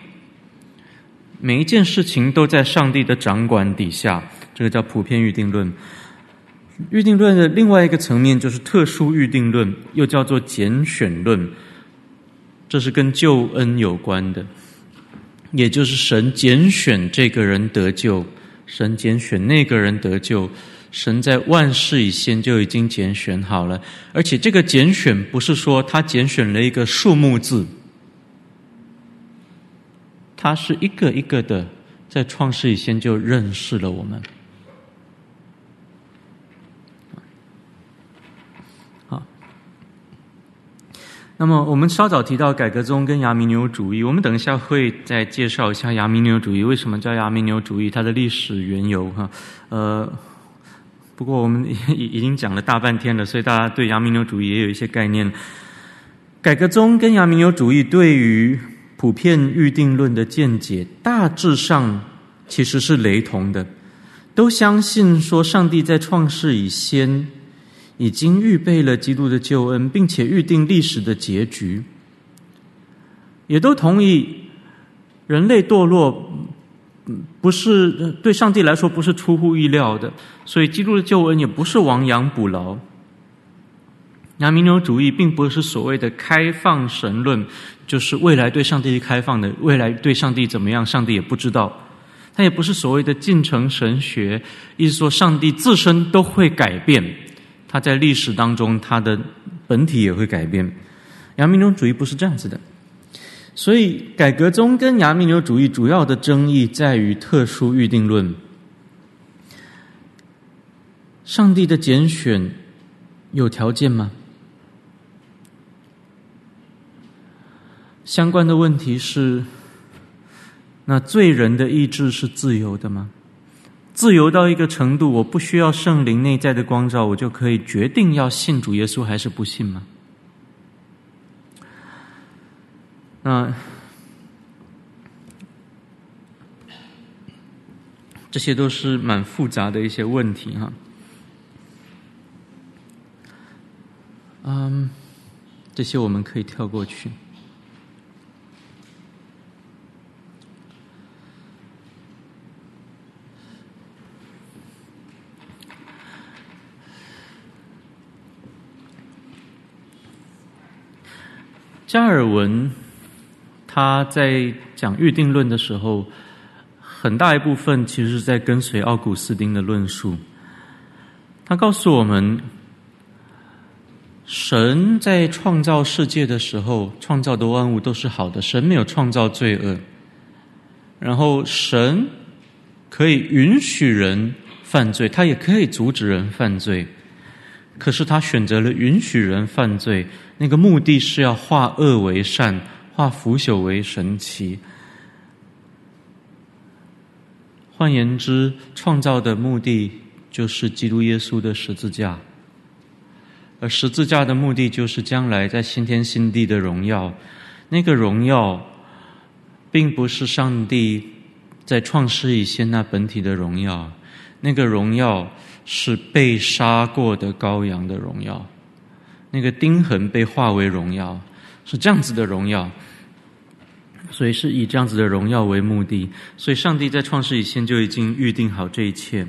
每一件事情都在上帝的掌管底下，这个叫普遍预定论。预定论的另外一个层面就是特殊预定论，又叫做拣选论，这是跟救恩有关的，也就是神拣选这个人得救。神拣选那个人得救，神在万事以先就已经拣选好了，而且这个拣选不是说他拣选了一个数目字，他是一个一个的在创世以前就认识了我们。那么，我们稍早提到改革宗跟亚米纽主义，我们等一下会再介绍一下亚米纽主义为什么叫亚米纽主义，它的历史缘由哈。呃，不过我们已已经讲了大半天了，所以大家对亚米纽主义也有一些概念。改革宗跟亚米纽主义对于普遍预定论的见解，大致上其实是雷同的，都相信说上帝在创世以先。已经预备了基督的救恩，并且预定历史的结局，也都同意人类堕落不是对上帝来说不是出乎意料的，所以基督的救恩也不是亡羊补牢。亚米纽主义并不是所谓的开放神论，就是未来对上帝开放的，未来对上帝怎么样，上帝也不知道。它也不是所谓的进程神学，意思说上帝自身都会改变。他在历史当中，他的本体也会改变。亚米纽主义不是这样子的，所以改革宗跟亚米纽主义主要的争议在于特殊预定论。上帝的拣选有条件吗？相关的问题是：那罪人的意志是自由的吗？自由到一个程度，我不需要圣灵内在的光照，我就可以决定要信主耶稣还是不信吗？那这些都是蛮复杂的一些问题哈。嗯，这些我们可以跳过去。加尔文他在讲预定论的时候，很大一部分其实是在跟随奥古斯丁的论述。他告诉我们，神在创造世界的时候，创造的万物都是好的，神没有创造罪恶。然后神可以允许人犯罪，他也可以阻止人犯罪。可是他选择了允许人犯罪，那个目的是要化恶为善，化腐朽为神奇。换言之，创造的目的就是基督耶稣的十字架，而十字架的目的就是将来在新天新地的荣耀。那个荣耀，并不是上帝在创世以前那本体的荣耀，那个荣耀是被杀过的羔羊的荣耀，那个钉痕被化为荣耀，是这样子的荣耀。所以是以这样子的荣耀为目的，所以上帝在创世以前就已经预定好这一切。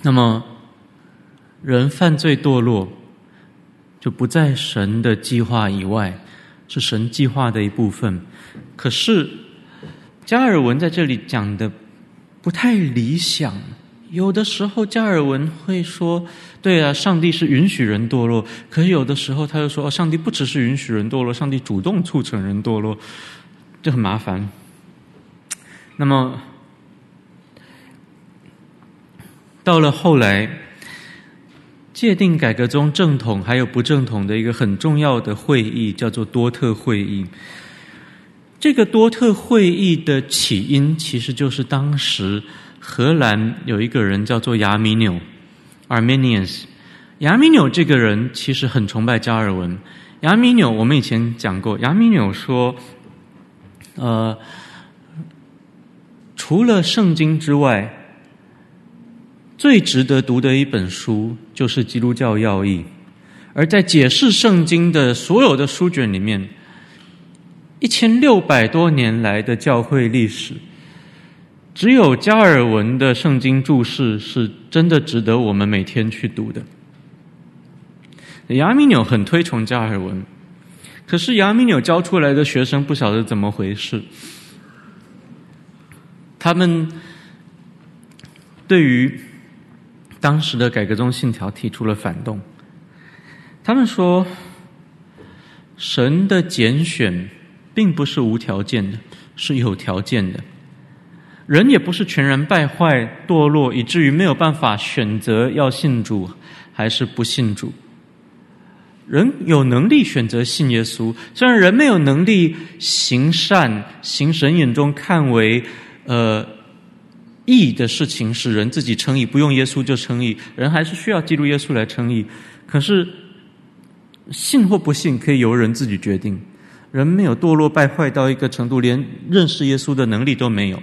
那么，人犯罪堕落，就不在神的计划以外，是神计划的一部分。可是，加尔文在这里讲的不太理想。有的时候，加尔文会说：“对啊，上帝是允许人堕落。”可是有的时候，他又说：“哦，上帝不只是允许人堕落，上帝主动促成人堕落，就很麻烦。”那么，到了后来，界定改革中正统还有不正统的一个很重要的会议，叫做多特会议。这个多特会议的起因，其实就是当时。荷兰有一个人叫做亚米纽 （Arminius）。亚米纽这个人其实很崇拜加尔文。亚米纽，我们以前讲过，亚米纽说：“呃，除了圣经之外，最值得读的一本书就是《基督教要义》。而在解释圣经的所有的书卷里面，一千六百多年来的教会历史。”只有加尔文的圣经注释是真的值得我们每天去读的。亚米纽很推崇加尔文，可是亚米纽教出来的学生不晓得怎么回事，他们对于当时的改革宗信条提出了反动。他们说，神的拣选并不是无条件的，是有条件的。人也不是全然败坏堕落，以至于没有办法选择要信主还是不信主。人有能力选择信耶稣，虽然人没有能力行善，行神眼中看为呃义的事情，使人自己称义，不用耶稣就称义，人还是需要基督耶稣来称义。可是信或不信，可以由人自己决定。人没有堕落败坏到一个程度，连认识耶稣的能力都没有。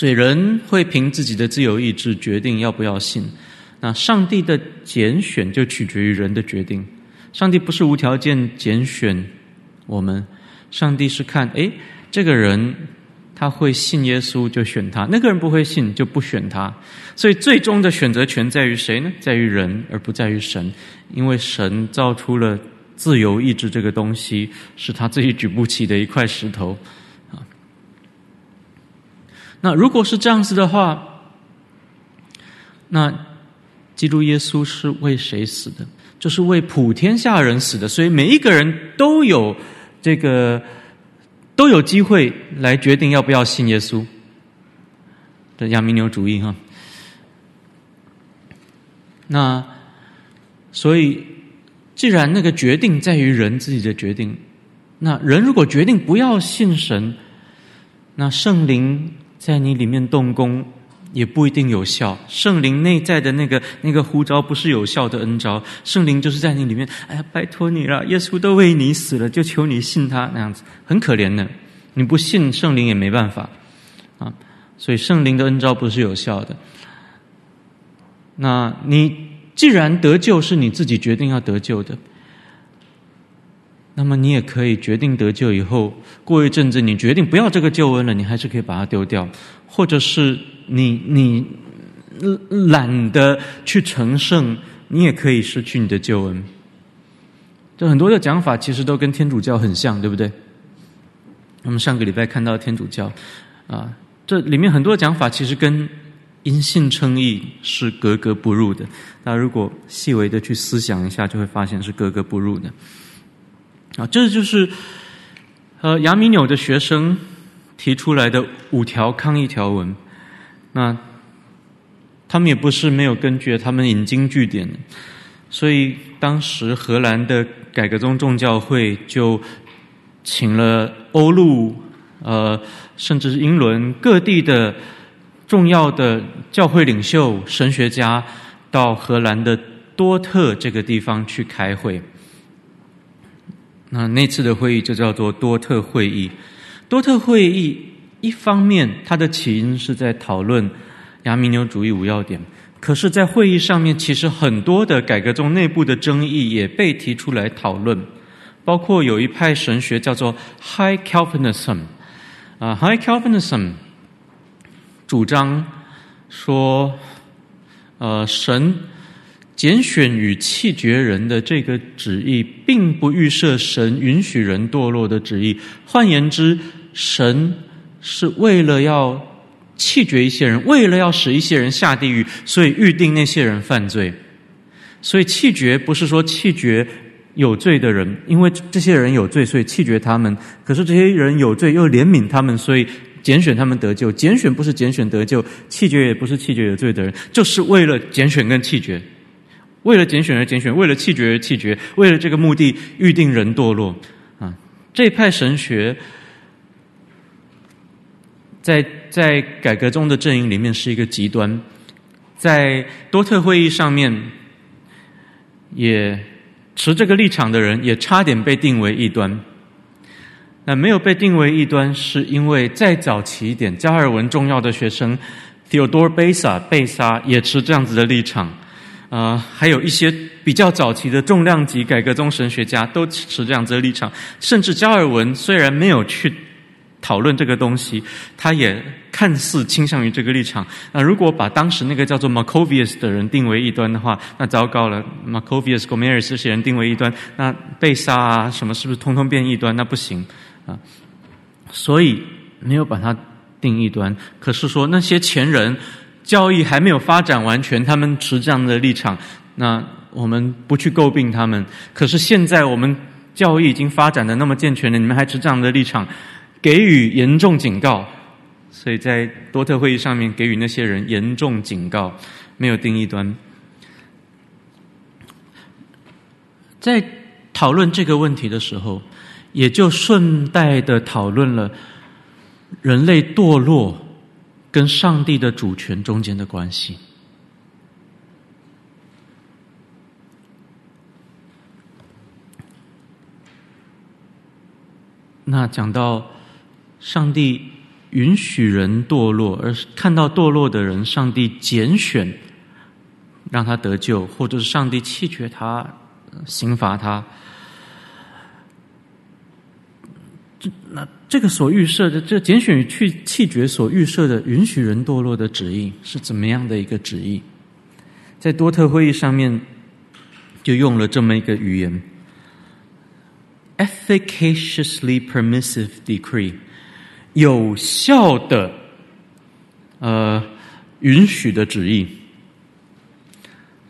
所以人会凭自己的自由意志决定要不要信，那上帝的拣选就取决于人的决定。上帝不是无条件拣选我们，上帝是看，诶，这个人他会信耶稣就选他，那个人不会信就不选他。所以最终的选择权在于谁呢？在于人，而不在于神，因为神造出了自由意志这个东西，是他自己举不起的一块石头。那如果是这样子的话，那基督耶稣是为谁死的？就是为普天下人死的。所以每一个人都有这个都有机会来决定要不要信耶稣的亚米纽主义哈。那所以，既然那个决定在于人自己的决定，那人如果决定不要信神，那圣灵。在你里面动工也不一定有效。圣灵内在的那个那个呼召不是有效的恩召。圣灵就是在你里面，哎呀，拜托你了，耶稣都为你死了，就求你信他那样子，很可怜的。你不信圣灵也没办法啊。所以圣灵的恩召不是有效的。那你既然得救是你自己决定要得救的。那么你也可以决定得救以后，过一阵子你决定不要这个救恩了，你还是可以把它丢掉，或者是你你懒得去成圣，你也可以失去你的救恩。这很多的讲法其实都跟天主教很像，对不对？我们上个礼拜看到天主教啊，这里面很多的讲法其实跟因信称义是格格不入的。那如果细微的去思想一下，就会发现是格格不入的。啊，这就是呃亚米纽的学生提出来的五条抗议条文。那他们也不是没有根据，他们引经据典。所以当时荷兰的改革宗众教会就请了欧陆，呃，甚至是英伦各地的重要的教会领袖、神学家到荷兰的多特这个地方去开会。那那次的会议就叫做多特会议。多特会议一方面，它的起因是在讨论亚米纽主义五要点，可是，在会议上面，其实很多的改革宗内部的争议也被提出来讨论，包括有一派神学叫做 High Calvinism，啊，High Calvinism 主张说，呃，神。拣选与弃绝人的这个旨意，并不预设神允许人堕落的旨意。换言之，神是为了要弃绝一些人，为了要使一些人下地狱，所以预定那些人犯罪。所以弃绝不是说弃绝有罪的人，因为这些人有罪，所以弃绝他们。可是这些人有罪，又怜悯他们，所以拣选他们得救。拣选不是拣选得救，弃绝也不是弃绝有罪的人，就是为了拣选跟弃绝。为了拣选而拣选，为了弃绝而弃绝，为了这个目的预定人堕落啊！这派神学在在改革中的阵营里面是一个极端，在多特会议上面也持这个立场的人也差点被定为异端。那没有被定为异端，是因为再早起点，加尔文重要的学生 Theodore Beza 贝萨也持这样子的立场。啊、呃，还有一些比较早期的重量级改革宗神学家都持这样子的立场，甚至加尔文虽然没有去讨论这个东西，他也看似倾向于这个立场。那如果把当时那个叫做 Maccovius 的人定为异端的话，那糟糕了。Maccovius、Gomarus 这些人定为异端，那被杀啊什么是不是通通变异端？那不行啊。所以没有把它定异端，可是说那些前人。教义还没有发展完全，他们持这样的立场，那我们不去诟病他们。可是现在我们教义已经发展的那么健全了，你们还持这样的立场，给予严重警告。所以在多特会议上面给予那些人严重警告，没有定义端。在讨论这个问题的时候，也就顺带的讨论了人类堕落。跟上帝的主权中间的关系。那讲到上帝允许人堕落，而看到堕落的人，上帝拣选让他得救，或者是上帝弃绝他，刑罚他。那这个所预设的，这拣选与去弃绝所预设的允许人堕落的旨意是怎么样的一个旨意？在多特会议上面就用了这么一个语言：efficaciously permissive decree，有效的呃允许的旨意。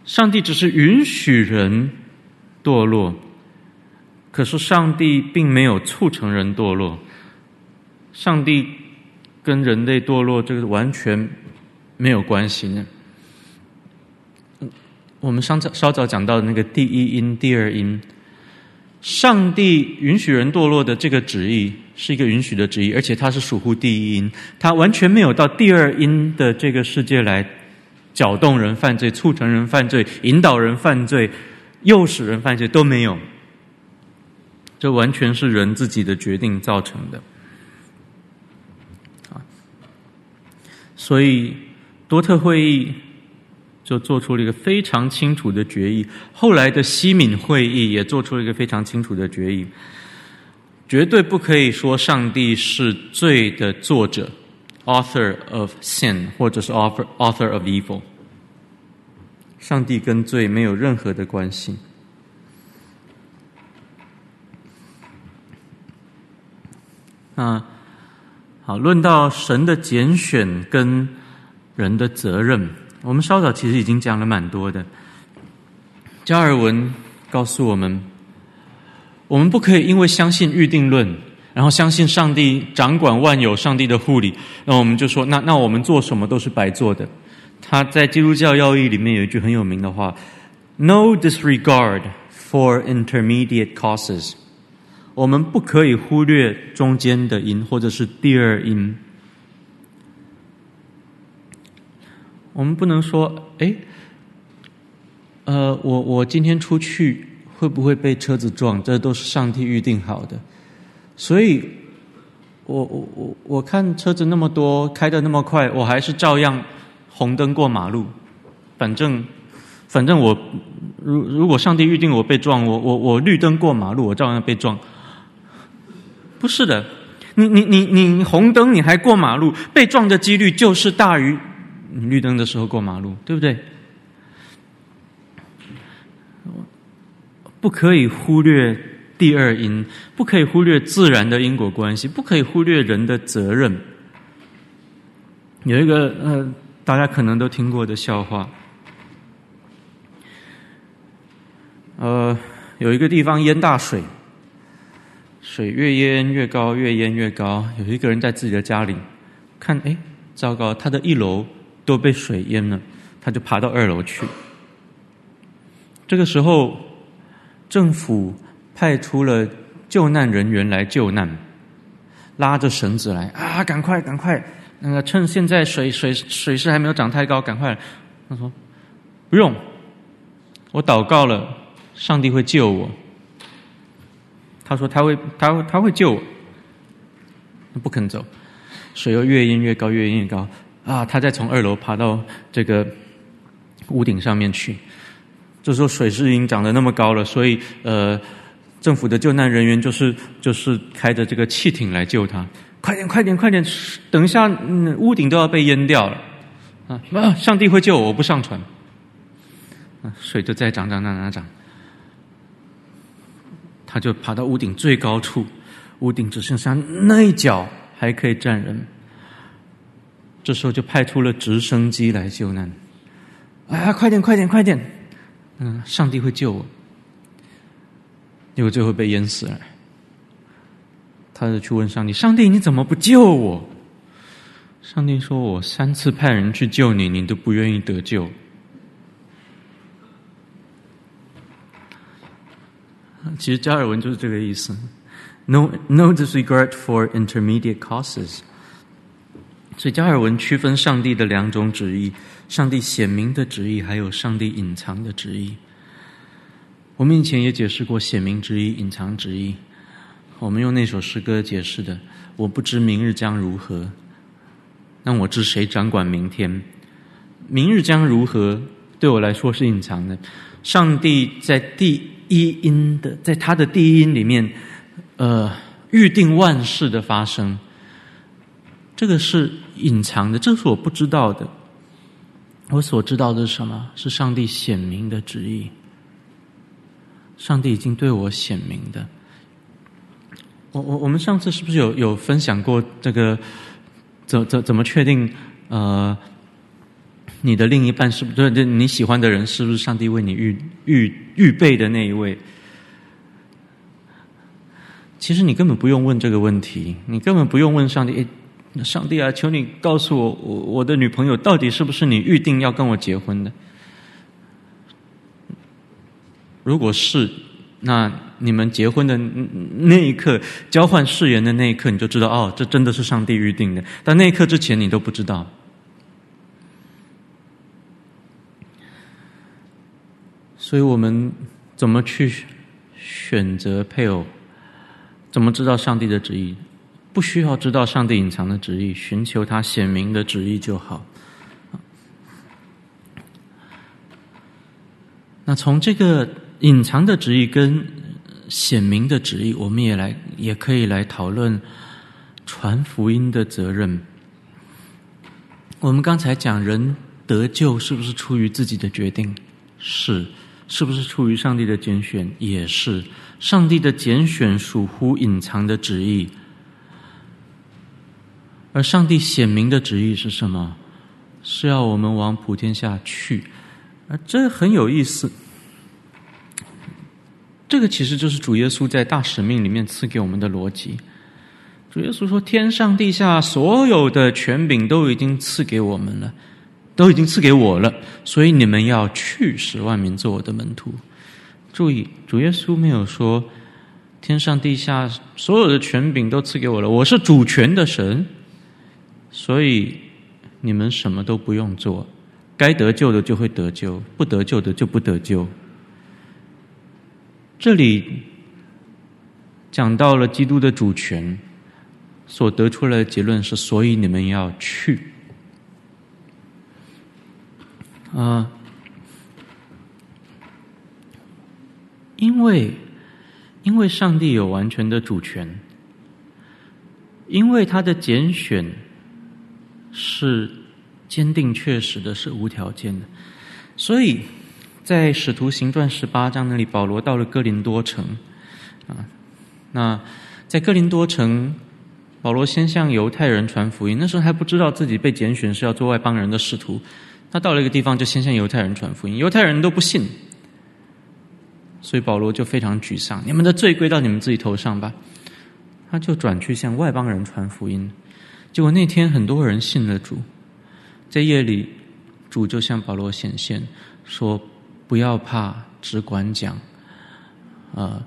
上帝只是允许人堕落。可是上帝并没有促成人堕落，上帝跟人类堕落这个完全没有关系呢。我们稍早稍早讲到的那个第一因、第二因，上帝允许人堕落的这个旨意是一个允许的旨意，而且它是属乎第一因，它完全没有到第二因的这个世界来搅动人犯罪、促成人犯罪、引导人犯罪、诱使人犯罪都没有。这完全是人自己的决定造成的，所以多特会议就做出了一个非常清楚的决议。后来的西敏会议也做出了一个非常清楚的决议，绝对不可以说上帝是罪的作者 （author of sin） 或者是 author author of evil。上帝跟罪没有任何的关系。啊，好，论到神的拣选跟人的责任，我们稍早其实已经讲了蛮多的。加尔文告诉我们，我们不可以因为相信预定论，然后相信上帝掌管万有，上帝的护理，那我们就说，那那我们做什么都是白做的。他在基督教要义里面有一句很有名的话：“No disregard for intermediate causes。”我们不可以忽略中间的音，或者是第二音。我们不能说，哎，呃，我我今天出去会不会被车子撞？这都是上帝预定好的。所以，我我我我看车子那么多，开的那么快，我还是照样红灯过马路。反正，反正我如如果上帝预定我被撞，我我我绿灯过马路，我照样被撞。不是的，你你你你红灯你还过马路，被撞的几率就是大于你绿灯的时候过马路，对不对？不可以忽略第二因，不可以忽略自然的因果关系，不可以忽略人的责任。有一个呃，大家可能都听过的笑话，呃，有一个地方淹大水。水越淹越高，越淹越高。有一个人在自己的家里看，哎，糟糕，他的一楼都被水淹了，他就爬到二楼去。这个时候，政府派出了救难人员来救难，拉着绳子来啊，赶快，赶快，那个趁现在水水水势还没有涨太高，赶快。他说：“不用，我祷告了，上帝会救我。”他说他会，他会，他会救我。不肯走，水又越淹越高，越淹越高啊！他再从二楼爬到这个屋顶上面去。这时候水势已经涨得那么高了，所以呃，政府的救难人员就是就是开着这个汽艇来救他。快点，快点，快点！等一下，嗯，屋顶都要被淹掉了啊！啊，上帝会救我，我不上船。啊，水就再涨涨涨涨涨。他就爬到屋顶最高处，屋顶只剩下那一角还可以站人。这时候就派出了直升机来救难。哎呀，快点，快点，快点！嗯，上帝会救我。结果最后被淹死了。他就去问上帝：“上帝，你怎么不救我？”上帝说：“我三次派人去救你，你都不愿意得救。”其实加尔文就是这个意思，no no disregard for intermediate causes。所以加尔文区分上帝的两种旨意：上帝显明的旨意，还有上帝隐藏的旨意。我们以前也解释过显明旨意、隐藏旨意。我们用那首诗歌解释的：我不知明日将如何，但我知谁掌管明天。明日将如何，对我来说是隐藏的。上帝在第。一因的，在他的第一因里面，呃，预定万事的发生，这个是隐藏的，这是我不知道的。我所知道的是什么？是上帝显明的旨意。上帝已经对我显明的。我我我们上次是不是有有分享过这个？怎怎怎么确定？呃。你的另一半是不是？对，你喜欢的人是不是上帝为你预预预备的那一位？其实你根本不用问这个问题，你根本不用问上帝。上帝啊，求你告诉我，我我的女朋友到底是不是你预定要跟我结婚的？如果是，那你们结婚的那一刻，交换誓言的那一刻，你就知道哦，这真的是上帝预定的。但那一刻之前，你都不知道。所以我们怎么去选择配偶？怎么知道上帝的旨意？不需要知道上帝隐藏的旨意，寻求他显明的旨意就好。那从这个隐藏的旨意跟显明的旨意，我们也来也可以来讨论传福音的责任。我们刚才讲人得救是不是出于自己的决定？是。是不是出于上帝的拣选？也是，上帝的拣选属乎隐藏的旨意，而上帝显明的旨意是什么？是要我们往普天下去，而这很有意思。这个其实就是主耶稣在大使命里面赐给我们的逻辑。主耶稣说：“天上地下所有的权柄都已经赐给我们了。”都已经赐给我了，所以你们要去使万民做我的门徒。注意，主耶稣没有说天上地下所有的权柄都赐给我了，我是主权的神，所以你们什么都不用做，该得救的就会得救，不得救的就不得救。这里讲到了基督的主权，所得出来的结论是：所以你们要去。啊，因为因为上帝有完全的主权，因为他的拣选是坚定确实的，是无条件的，所以在使徒行传十八章那里，保罗到了哥林多城啊，那在哥林多城，保罗先向犹太人传福音，那时候还不知道自己被拣选是要做外邦人的使徒。他到了一个地方，就先向犹太人传福音，犹太人都不信，所以保罗就非常沮丧。你们的罪归到你们自己头上吧。他就转去向外邦人传福音，结果那天很多人信了主。在夜里，主就向保罗显现，说：“不要怕，只管讲。啊，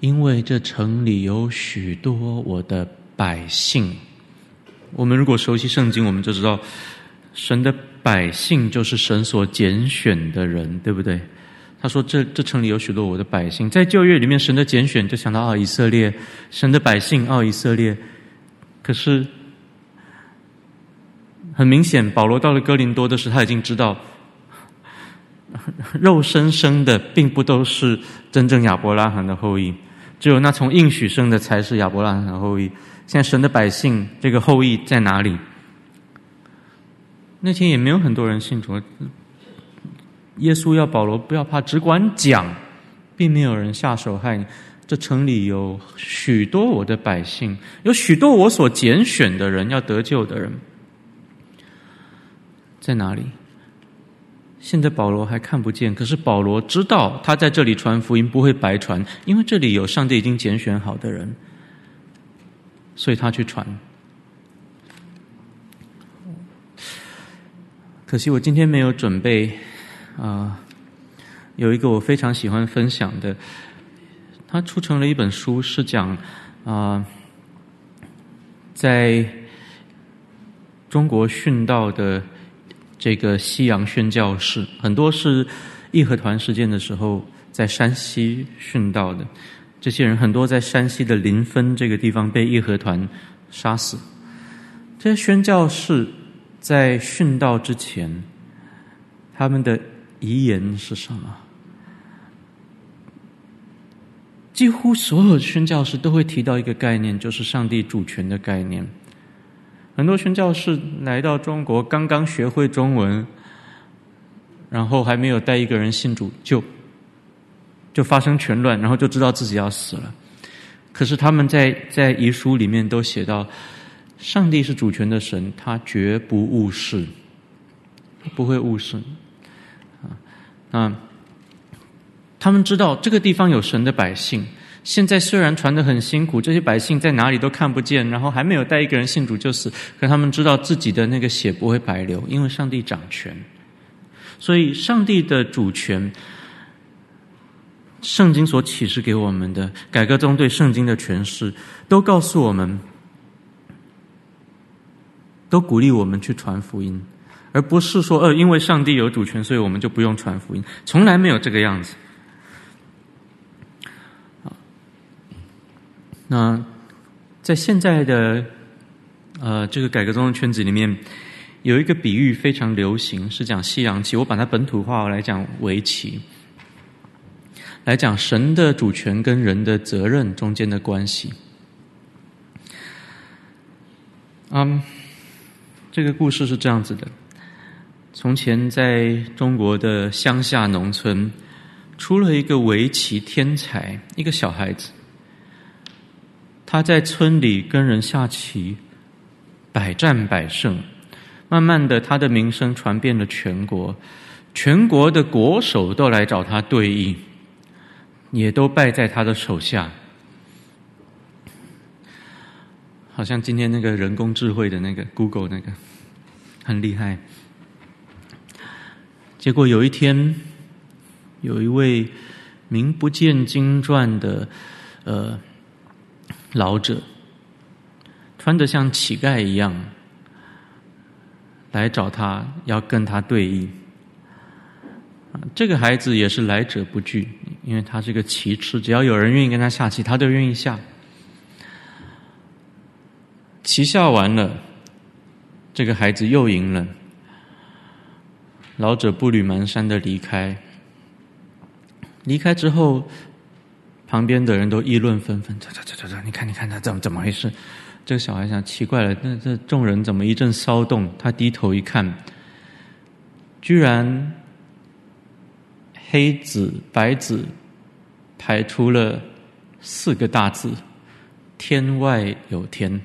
因为这城里有许多我的百姓。我们如果熟悉圣经，我们就知道神的。”百姓就是神所拣选的人，对不对？他说这：“这城里有许多我的百姓。”在旧约里面，神的拣选就想到啊，以色列，神的百姓啊，以色列。可是很明显，保罗到了哥林多的时候，他已经知道，肉身生的并不都是真正亚伯拉罕的后裔，只有那从应许生的才是亚伯拉罕的后裔。现在神的百姓这个后裔在哪里？那天也没有很多人信主。耶稣要保罗不要怕，只管讲，并没有人下手害你。这城里有许多我的百姓，有许多我所拣选的人，要得救的人，在哪里？现在保罗还看不见，可是保罗知道，他在这里传福音不会白传，因为这里有上帝已经拣选好的人，所以他去传。可惜我今天没有准备啊、有一个我非常喜欢分享的，他出成了一本书，是讲啊、在中国殉道的这个西洋宣教士，很多是义和团事件的时候在山西殉道的，这些人很多在山西的临汾这个地方被义和团杀死，这些宣教士。在殉道之前，他们的遗言是什么？几乎所有宣教士都会提到一个概念，就是上帝主权的概念。很多宣教士来到中国，刚刚学会中文，然后还没有带一个人信主，就就发生全乱，然后就知道自己要死了。可是他们在在遗书里面都写到。上帝是主权的神，他绝不误事，不会误事。啊，那他们知道这个地方有神的百姓。现在虽然传得很辛苦，这些百姓在哪里都看不见，然后还没有带一个人信主就死。可他们知道自己的那个血不会白流，因为上帝掌权。所以，上帝的主权，圣经所启示给我们的改革中对圣经的诠释，都告诉我们。都鼓励我们去传福音，而不是说，呃，因为上帝有主权，所以我们就不用传福音。从来没有这个样子。那在现在的呃这个改革中的圈子里面，有一个比喻非常流行，是讲西洋棋。我把它本土化来讲围棋，来讲神的主权跟人的责任中间的关系。嗯。这个故事是这样子的：从前在中国的乡下农村，出了一个围棋天才，一个小孩子。他在村里跟人下棋，百战百胜。慢慢的，他的名声传遍了全国，全国的国手都来找他对弈，也都败在他的手下。好像今天那个人工智慧的那个 Google 那个很厉害，结果有一天，有一位名不见经传的呃老者，穿得像乞丐一样来找他，要跟他对弈。这个孩子也是来者不拒，因为他是个棋痴，只要有人愿意跟他下棋，他都愿意下。棋下完了，这个孩子又赢了。老者步履蹒跚的离开，离开之后，旁边的人都议论纷纷。走走走走走，你看你看他怎么怎么回事？这个小孩想奇怪了，那这众人怎么一阵骚动？他低头一看，居然黑子白子排出了四个大字：“天外有天。”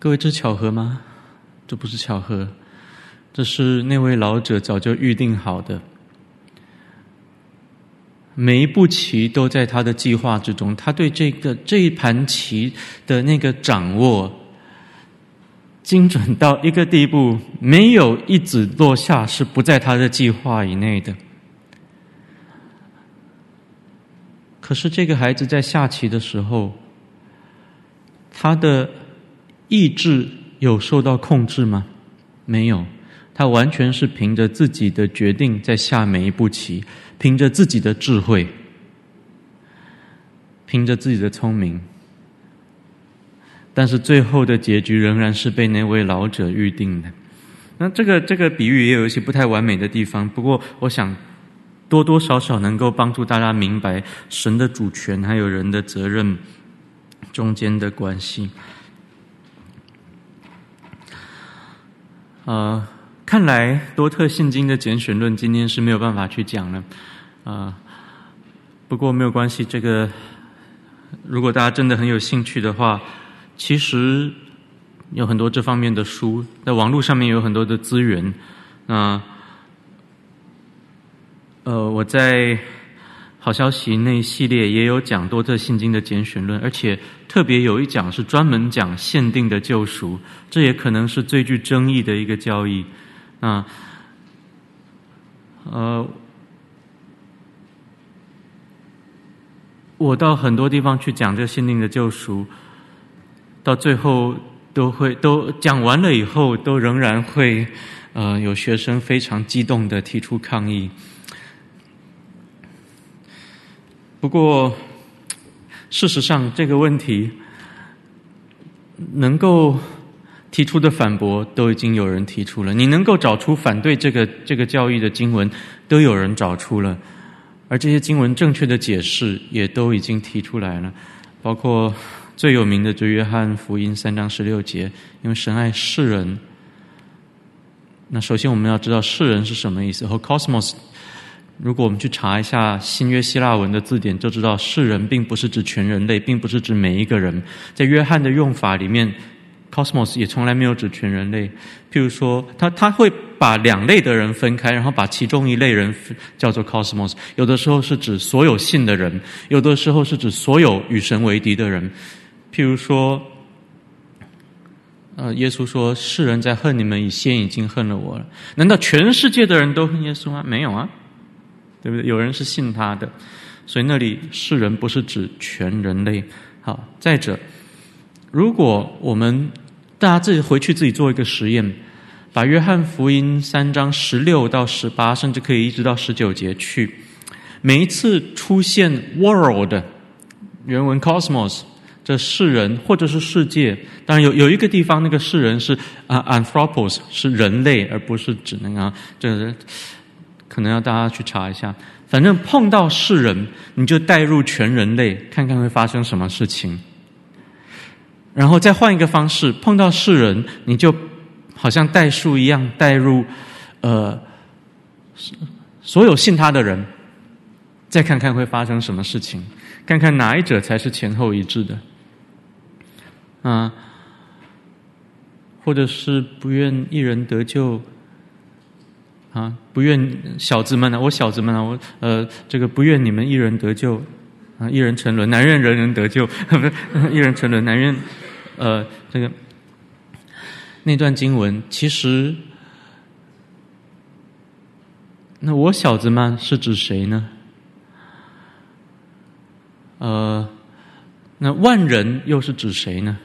各位，这是巧合吗？这不是巧合，这是那位老者早就预定好的。每一步棋都在他的计划之中，他对这个这一盘棋的那个掌握精准到一个地步，没有一子落下是不在他的计划以内的。可是这个孩子在下棋的时候，他的。意志有受到控制吗？没有，他完全是凭着自己的决定在下每一步棋，凭着自己的智慧，凭着自己的聪明。但是最后的结局仍然是被那位老者预定的。那这个这个比喻也有一些不太完美的地方，不过我想多多少少能够帮助大家明白神的主权还有人的责任中间的关系。呃，看来多特信经的拣选论今天是没有办法去讲了，啊、呃，不过没有关系，这个如果大家真的很有兴趣的话，其实有很多这方面的书，在网络上面有很多的资源，那呃，我在。好消息那一系列也有讲多特信经的拣选论，而且特别有一讲是专门讲限定的救赎，这也可能是最具争议的一个教义。啊，呃，我到很多地方去讲这个限定的救赎，到最后都会都讲完了以后，都仍然会呃有学生非常激动的提出抗议。不过，事实上，这个问题能够提出的反驳都已经有人提出了。你能够找出反对这个这个教义的经文，都有人找出了，而这些经文正确的解释也都已经提出来了。包括最有名的就约翰福音三章十六节，因为神爱世人。那首先我们要知道世人是什么意思，和 cosmos。如果我们去查一下新约希腊文的字典，就知道世人并不是指全人类，并不是指每一个人。在约翰的用法里面，cosmos 也从来没有指全人类。譬如说，他他会把两类的人分开，然后把其中一类人叫做 cosmos。有的时候是指所有信的人，有的时候是指所有与神为敌的人。譬如说，呃，耶稣说：“世人在恨你们，以先已经恨了我了。”难道全世界的人都恨耶稣吗？没有啊。对不对？有人是信他的，所以那里世人不是指全人类。好，再者，如果我们大家自己回去自己做一个实验，把约翰福音三章十六到十八，甚至可以一直到十九节去，每一次出现 world 原文 cosmos 这世人或者是世界，当然有有一个地方那个世人是啊 anthropos 是人类，而不是指那个这个。可能要大家去查一下，反正碰到世人，你就带入全人类，看看会发生什么事情。然后再换一个方式，碰到世人，你就好像代数一样带入，呃，所有信他的人，再看看会发生什么事情，看看哪一者才是前后一致的，啊，或者是不愿一人得救。啊，不愿小子们啊，我小子们啊，我呃，这个不愿你们一人得救，啊，一人沉沦，难愿人人得救，一人沉沦，难愿呃，这个那段经文，其实那我小子们是指谁呢？呃，那万人又是指谁呢？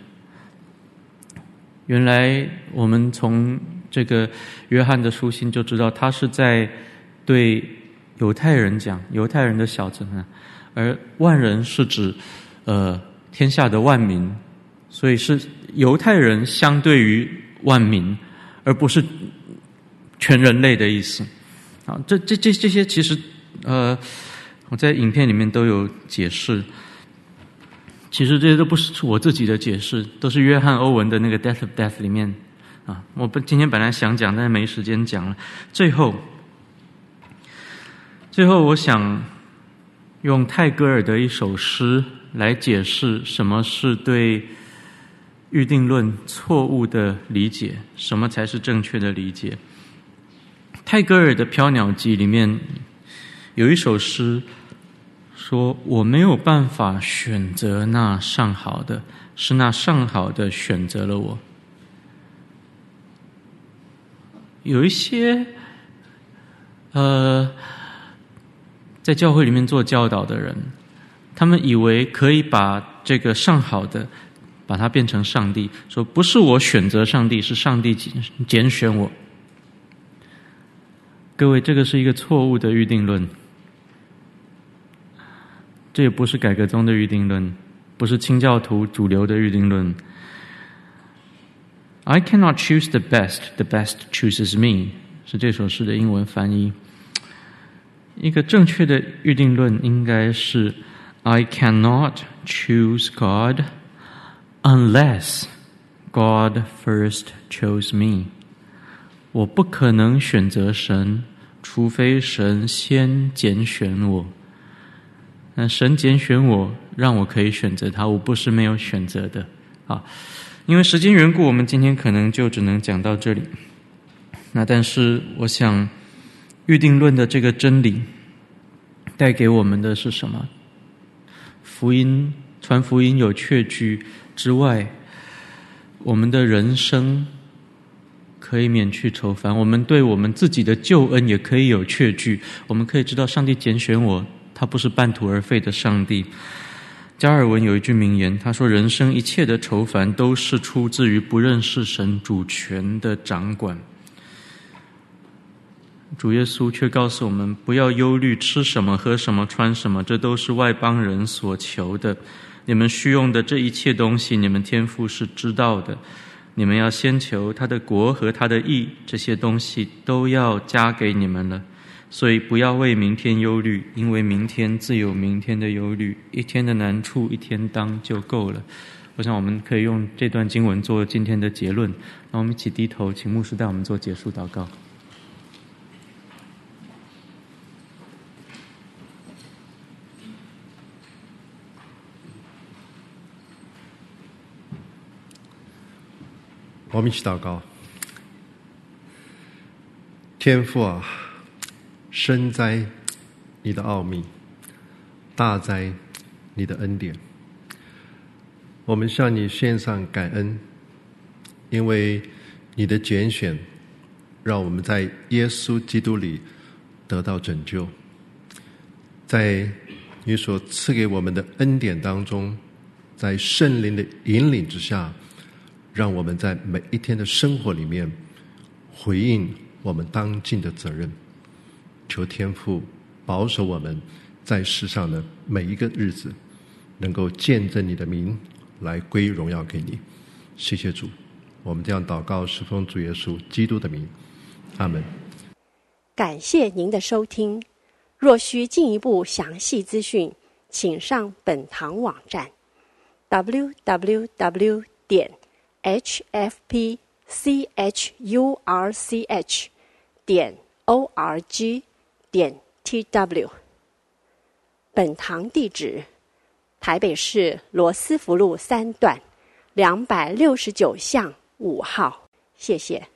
原来我们从这个约翰的书信就知道，他是在对犹太人讲，犹太人的小子们，而万人是指呃天下的万民，所以是犹太人相对于万民，而不是全人类的意思。啊，这这这这些其实呃，我在影片里面都有解释。其实这些都不是我自己的解释，都是约翰·欧文的那个《Death of Death》里面啊。我不今天本来想讲，但是没时间讲了。最后，最后我想用泰戈尔的一首诗来解释什么是对预定论错误的理解，什么才是正确的理解。泰戈尔的《飘鸟集》里面有一首诗。说我没有办法选择那上好的，是那上好的选择了我。有一些呃，在教会里面做教导的人，他们以为可以把这个上好的，把它变成上帝，说不是我选择上帝，是上帝拣拣选我。各位，这个是一个错误的预定论。这也不是改革宗的预定论，不是清教徒主流的预定论。I cannot choose the best, the best chooses me，是这首诗的英文翻译。一个正确的预定论应该是 I cannot choose God unless God first chose me。我不可能选择神，除非神先拣选我。那神拣选我，让我可以选择他，我不是没有选择的啊。因为时间缘故，我们今天可能就只能讲到这里。那但是，我想预定论的这个真理带给我们的是什么？福音传福音有确据之外，我们的人生可以免去愁烦，我们对我们自己的救恩也可以有确据。我们可以知道，上帝拣选我。他不是半途而废的上帝。加尔文有一句名言，他说：“人生一切的愁烦都是出自于不认识神主权的掌管。”主耶稣却告诉我们：“不要忧虑吃什么、喝什么、穿什么，这都是外邦人所求的。你们需用的这一切东西，你们天父是知道的。你们要先求他的国和他的义，这些东西都要加给你们了。”所以不要为明天忧虑，因为明天自有明天的忧虑。一天的难处一天当就够了。我想我们可以用这段经文做今天的结论。那我们一起低头，请牧师带我们做结束祷告。我们一起祷告，天父啊。深哉，你的奥秘；大哉，你的恩典。我们向你献上感恩，因为你的拣选，让我们在耶稣基督里得到拯救。在你所赐给我们的恩典当中，在圣灵的引领之下，让我们在每一天的生活里面回应我们当尽的责任。求天父保守我们在世上的每一个日子，能够见证你的名，来归荣耀给你。谢谢主，我们这样祷告，是奉主耶稣基督的名，阿门。感谢您的收听。若需进一步详细资讯，请上本堂网站：www 点 hfpchurch 点 org。点 tw，本堂地址：台北市罗斯福路三段两百六十九巷五号。谢谢。